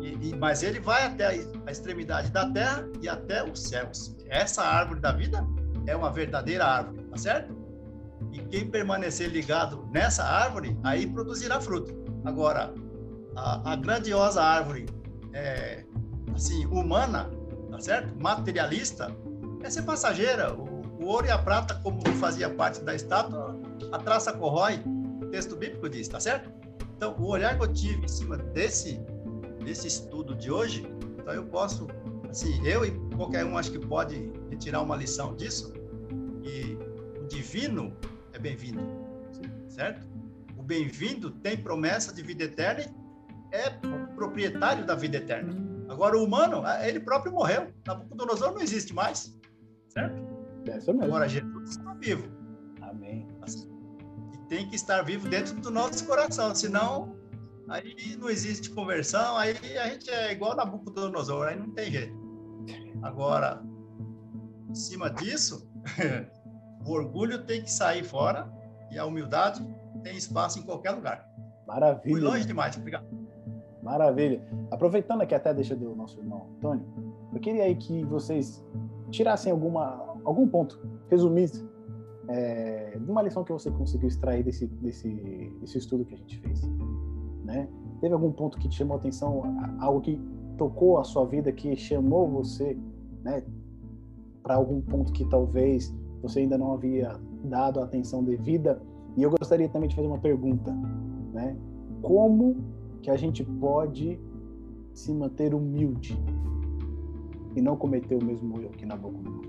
C: E, e, mas ele vai até a, a extremidade da terra e até os céus. Essa árvore da vida é uma verdadeira árvore, tá certo? E quem permanecer ligado nessa árvore, aí produzirá fruto. Agora, a, a grandiosa árvore é, assim, humana, tá certo? Materialista, é ser passageira. O, o ouro e a prata, como fazia parte da estátua, a traça corrói texto bíblico diz, tá certo? Então, o olhar que eu tive em cima desse, desse estudo de hoje, então eu posso, assim, eu e qualquer um acho que pode retirar uma lição disso, e o divino é bem-vindo, certo? O bem-vindo tem promessa de vida eterna e é proprietário da vida eterna. Agora, o humano, ele próprio morreu. Nabucodonosor não existe mais, certo? É Agora, Jesus está vivo.
A: Amém.
C: Assim, tem que estar vivo dentro do nosso coração, senão aí não existe conversão, aí a gente é igual Nabucodonosor, aí não tem jeito. Agora, em cima disso, o orgulho tem que sair fora e a humildade tem espaço em qualquer lugar.
A: Maravilha. Fui
C: longe demais, obrigado.
A: Maravilha. Aproveitando aqui até deixa do nosso irmão Antônio, eu queria aí que vocês tirassem alguma, algum ponto, resumissem é, de uma lição que você conseguiu extrair desse, desse, desse estudo que a gente fez? Né? Teve algum ponto que te chamou a atenção, algo que tocou a sua vida, que chamou você, né? para algum ponto que talvez você ainda não havia dado a atenção devida. E eu gostaria também de fazer uma pergunta, né? Como que a gente pode se manter humilde e não cometer o mesmo erro que Nabucodonosor?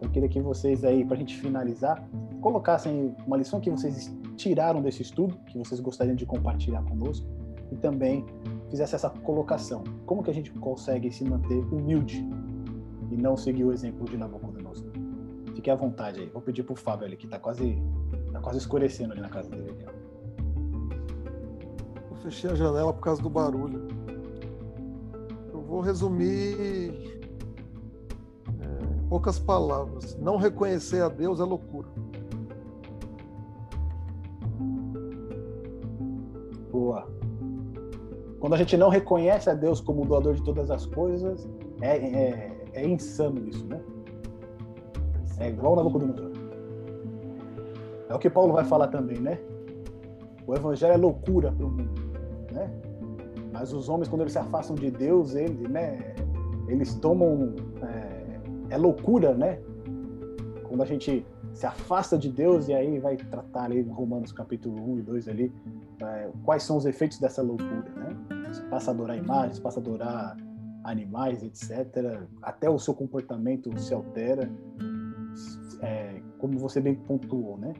A: Eu queria que vocês aí, para a gente finalizar, colocassem uma lição que vocês tiraram desse estudo, que vocês gostariam de compartilhar conosco, e também fizesse essa colocação. Como que a gente consegue se manter humilde e não seguir o exemplo de Nabucodonosor? Fique à vontade aí. Vou pedir pro Fábio ali, que tá quase, tá quase escurecendo ali na casa dele.
D: Eu fechei a janela por causa do barulho. Eu vou resumir é, poucas palavras. Não reconhecer a Deus é loucura.
A: Boa. Quando a gente não reconhece a Deus como o doador de todas as coisas, é, é, é insano isso, né? É igual Nabucodonosor. É o que Paulo vai falar também, né? O evangelho é loucura para o mundo, né? Mas os homens, quando eles se afastam de Deus, eles, né? Eles tomam... É, é loucura, né? Quando a gente se afasta de Deus e aí vai tratar ali Romanos capítulo 1 e 2 ali é, quais são os efeitos dessa loucura, né? Você passa a adorar imagens, passa a adorar animais, etc. Até o seu comportamento se altera é, como você bem pontuou, né?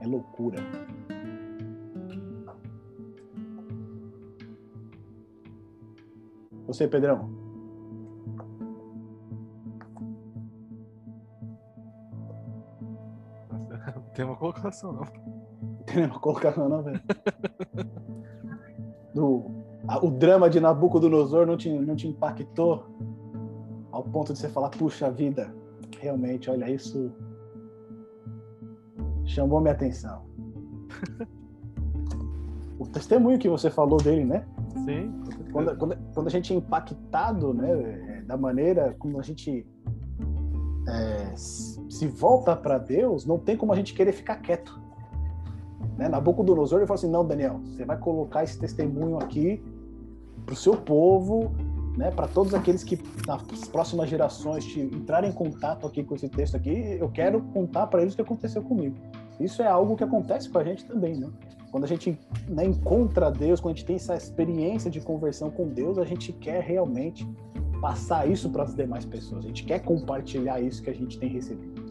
A: É loucura. Você, Pedrão.
E: Não tem uma colocação, não.
A: Não tem uma colocação, não, velho. Do, a, o drama de Nabucodonosor não te, não te impactou ao ponto de você falar, puxa vida, realmente, olha, isso chamou minha atenção. o testemunho que você falou dele, né?
E: Sim.
A: Quando, quando, quando, a gente é impactado, né, da maneira como a gente é, se volta para Deus, não tem como a gente querer ficar quieto. Né? Nabucodonosor ele falou assim: não, Daniel, você vai colocar esse testemunho aqui para o seu povo, né, para todos aqueles que nas próximas gerações te entrarem em contato aqui com esse texto aqui, eu quero contar para eles o que aconteceu comigo. Isso é algo que acontece com a gente também, né? Quando a gente né, encontra Deus, quando a gente tem essa experiência de conversão com Deus, a gente quer realmente passar isso para as demais pessoas. A gente quer compartilhar isso que a gente tem recebido.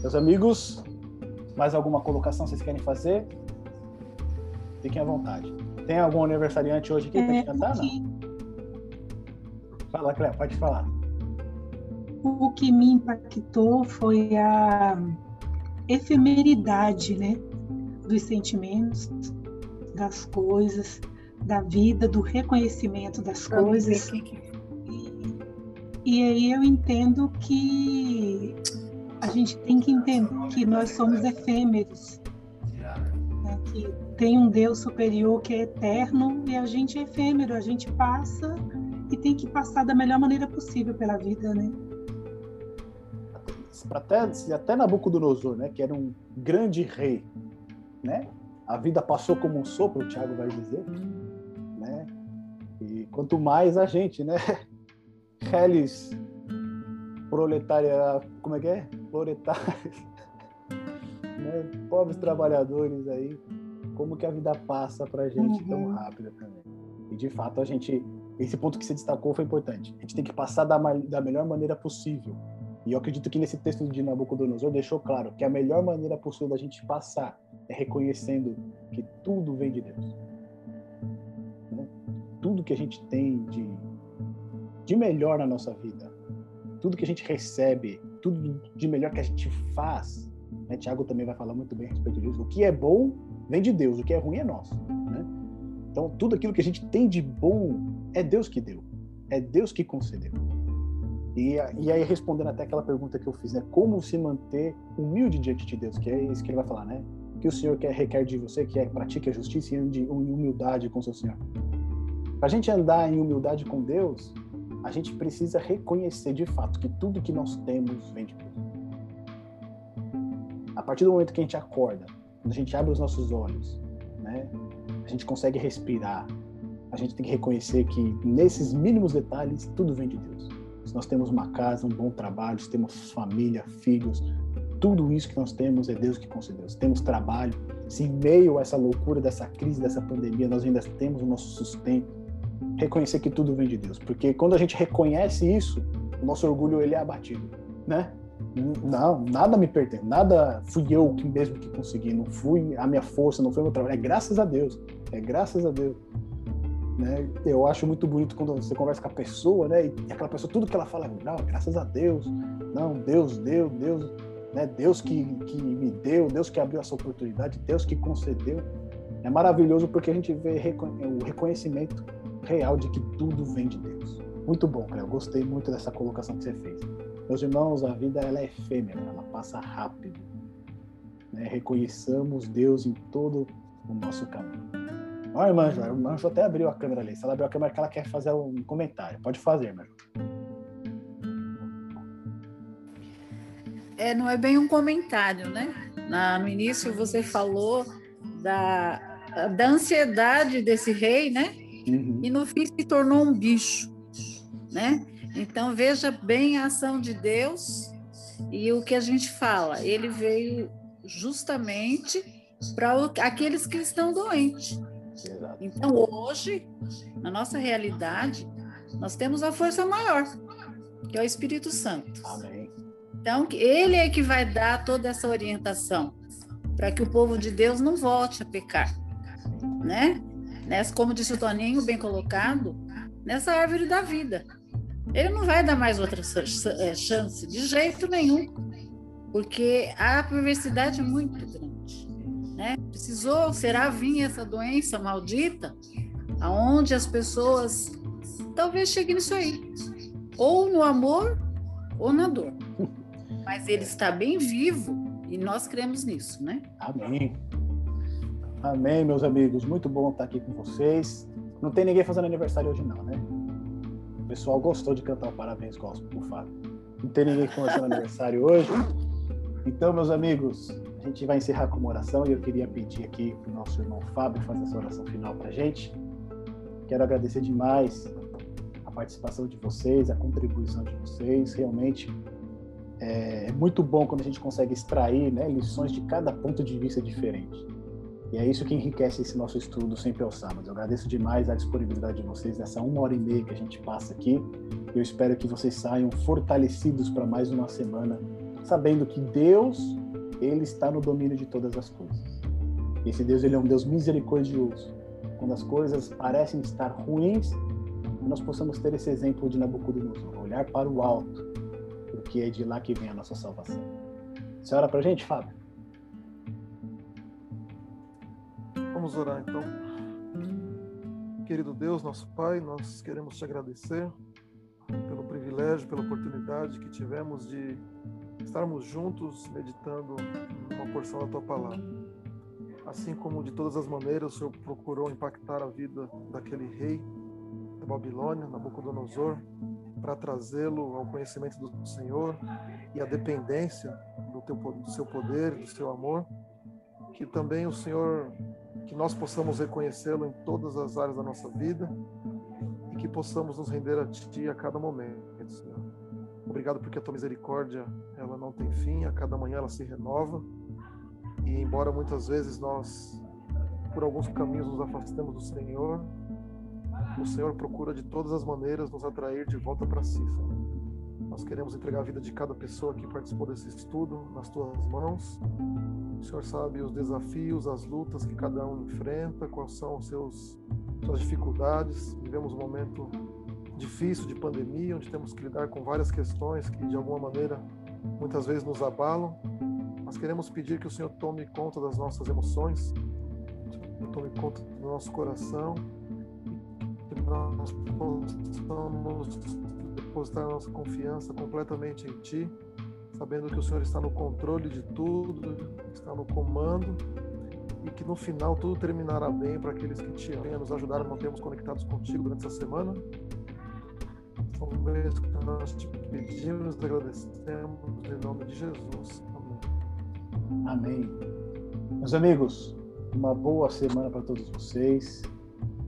A: Meus amigos, mais alguma colocação vocês querem fazer? Fiquem à vontade. Tem algum aniversariante hoje aqui é, para gente cantar? Não? Fala, Cléo, pode falar.
B: O que me impactou foi a efemeridade, né, dos sentimentos, das coisas, da vida, do reconhecimento das coisas. E, e aí eu entendo que a gente tem que entender que nós somos efêmeros, que tem um Deus superior que é eterno e a gente é efêmero, a gente passa e tem que passar da melhor maneira possível pela vida, né?
A: Até, até Nabucodonosor, né, que era um grande rei, né? A vida passou como um sopro, o Tiago vai dizer, né? E quanto mais a gente, né? Reles proletária, como é que é? Proletários, né? pobres trabalhadores aí, como que a vida passa para a gente uhum. tão rápida também. E de fato a gente, esse ponto que você destacou foi importante. A gente tem que passar da, da melhor maneira possível. E eu acredito que nesse texto de Nabucodonosor deixou claro que a melhor maneira possível da gente passar é reconhecendo que tudo vem de Deus. Né? Tudo que a gente tem de, de melhor na nossa vida, tudo que a gente recebe, tudo de melhor que a gente faz, né? Tiago também vai falar muito bem a respeito disso. O que é bom vem de Deus, o que é ruim é nosso. Né? Então, tudo aquilo que a gente tem de bom é Deus que deu, é Deus que concedeu. E, e aí, respondendo até aquela pergunta que eu fiz, né? Como se manter humilde diante de Deus, que é isso que ele vai falar, né? Que o Senhor quer, requer de você, que é pratique a justiça e ande em humildade com o seu Senhor. Para a gente andar em humildade com Deus, a gente precisa reconhecer de fato que tudo que nós temos vem de Deus. A partir do momento que a gente acorda, quando a gente abre os nossos olhos, né, a gente consegue respirar, a gente tem que reconhecer que nesses mínimos detalhes tudo vem de Deus. Se nós temos uma casa, um bom trabalho, se temos família, filhos, tudo isso que nós temos é Deus que concedeu. Se temos trabalho, se em meio a essa loucura dessa crise, dessa pandemia, nós ainda temos o nosso sustento, reconhecer que tudo vem de Deus. Porque quando a gente reconhece isso, o nosso orgulho ele é abatido, né? Não, nada me pertence, nada fui eu que mesmo que consegui, não fui a minha força, não foi meu trabalho, é graças a Deus, é graças a Deus. Né? Eu acho muito bonito quando você conversa com a pessoa, né? E aquela pessoa, tudo que ela fala, não, graças a Deus, não, Deus deu, Deus, né? Deus que, que me deu, Deus que abriu essa oportunidade, Deus que concedeu. É maravilhoso porque a gente vê o reconhecimento real de que tudo vem de Deus. Muito bom, Cléo. Gostei muito dessa colocação que você fez. Meus irmãos, a vida ela é efêmera, ela passa rápido. Né? Reconheçamos Deus em todo o nosso caminho. Olha, irmã, a irmã até abriu a câmera ali. Se ela abriu a câmera, que ela quer fazer um comentário. Pode fazer, irmã.
F: É, não é bem um comentário, né? Na, no início você falou da, da ansiedade desse rei, né? Uhum. E no fim se tornou um bicho, né? Então veja bem a ação de Deus e o que a gente fala. Ele veio justamente para aqueles que estão doentes. Então hoje, na nossa realidade, nós temos a força maior, que é o Espírito Santo.
A: Amém.
F: Então ele é que vai dar toda essa orientação para que o povo de Deus não volte a pecar, né? Nessa, como disse o Toninho, bem colocado, nessa árvore da vida. Ele não vai dar mais outra é, chance, de jeito nenhum, porque a perversidade é muito grande. Né? Precisou, será vir essa doença maldita, aonde as pessoas talvez cheguem nisso aí, ou no amor ou na dor. Mas ele está bem vivo e nós cremos nisso, né?
A: Amém. Amém, meus amigos. Muito bom estar aqui com vocês. Não tem ninguém fazendo aniversário hoje, não, né? O pessoal gostou de cantar o Parabéns Gospel pro Fábio. Não tem ninguém fazendo aniversário hoje. Então, meus amigos, a gente vai encerrar com uma oração e eu queria pedir aqui para o nosso irmão Fábio fazer essa oração final para a gente. Quero agradecer demais a participação de vocês, a contribuição de vocês. Realmente é muito bom quando a gente consegue extrair né, lições de cada ponto de vista diferente. E é isso que enriquece esse nosso estudo sempre aos sábados. Eu agradeço demais a disponibilidade de vocês nessa uma hora e meia que a gente passa aqui. Eu espero que vocês saiam fortalecidos para mais uma semana, sabendo que Deus, Ele está no domínio de todas as coisas. Esse Deus, Ele é um Deus misericordioso. Quando as coisas parecem estar ruins, nós possamos ter esse exemplo de Nabucodonosor, olhar para o alto, porque é de lá que vem a nossa salvação. Você ora para a gente, Fábio?
D: Vamos orar então. Querido Deus, nosso Pai, nós queremos te agradecer pelo privilégio, pela oportunidade que tivemos de estarmos juntos meditando uma porção da tua palavra. Assim como de todas as maneiras o Senhor procurou impactar a vida daquele rei da Babilônia, Nabucodonosor, para trazê-lo ao conhecimento do Senhor e à dependência do, teu, do seu poder, do seu amor, que também o Senhor que nós possamos reconhecê-lo em todas as áreas da nossa vida e que possamos nos render a Ti a cada momento, Senhor. Obrigado porque a Tua misericórdia, ela não tem fim, a cada manhã ela se renova e embora muitas vezes nós, por alguns caminhos, nos afastemos do Senhor, o Senhor procura de todas as maneiras nos atrair de volta para si, Senhor. Nós queremos entregar a vida de cada pessoa que participou desse estudo nas tuas mãos. O Senhor sabe os desafios, as lutas que cada um enfrenta, quais são os seus suas dificuldades. Vivemos um momento difícil de pandemia, onde temos que lidar com várias questões que de alguma maneira muitas vezes nos abalam. Nós queremos pedir que o Senhor tome conta das nossas emoções, tome conta do nosso coração, que nós possamos depositar a nossa confiança completamente em Ti, sabendo que o Senhor está no controle de tudo, está no comando e que no final tudo terminará bem para aqueles que te amam. nos ajudar a mantermos conectados contigo durante essa semana. São bênçãos que nós te pedimos e agradecemos em nome de Jesus.
A: Amém. Amém. Meus amigos, uma boa semana para todos vocês.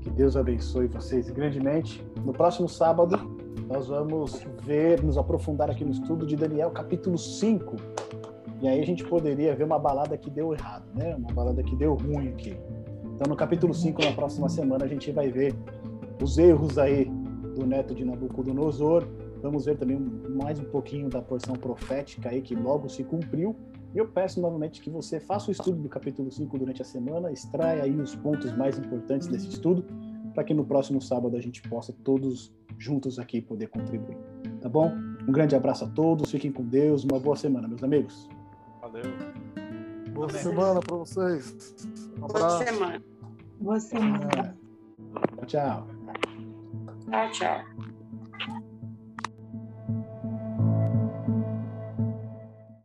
A: Que Deus abençoe vocês grandemente. No próximo sábado, nós vamos ver, nos aprofundar aqui no estudo de Daniel, capítulo 5. E aí a gente poderia ver uma balada que deu errado, né? Uma balada que deu ruim aqui. Então, no capítulo 5, na próxima semana, a gente vai ver os erros aí do neto de Nabucodonosor. Vamos ver também mais um pouquinho da porção profética aí que logo se cumpriu. E eu peço novamente que você faça o estudo do capítulo 5 durante a semana, extraia aí os pontos mais importantes desse estudo, para que no próximo sábado a gente possa todos juntos aqui poder contribuir. Tá bom? Um grande abraço a todos, fiquem com Deus, uma boa semana, meus amigos.
E: Valeu.
D: Boa semana para vocês. Um
G: Boa semana.
B: Boa semana.
A: Tchau.
G: Tchau, tchau.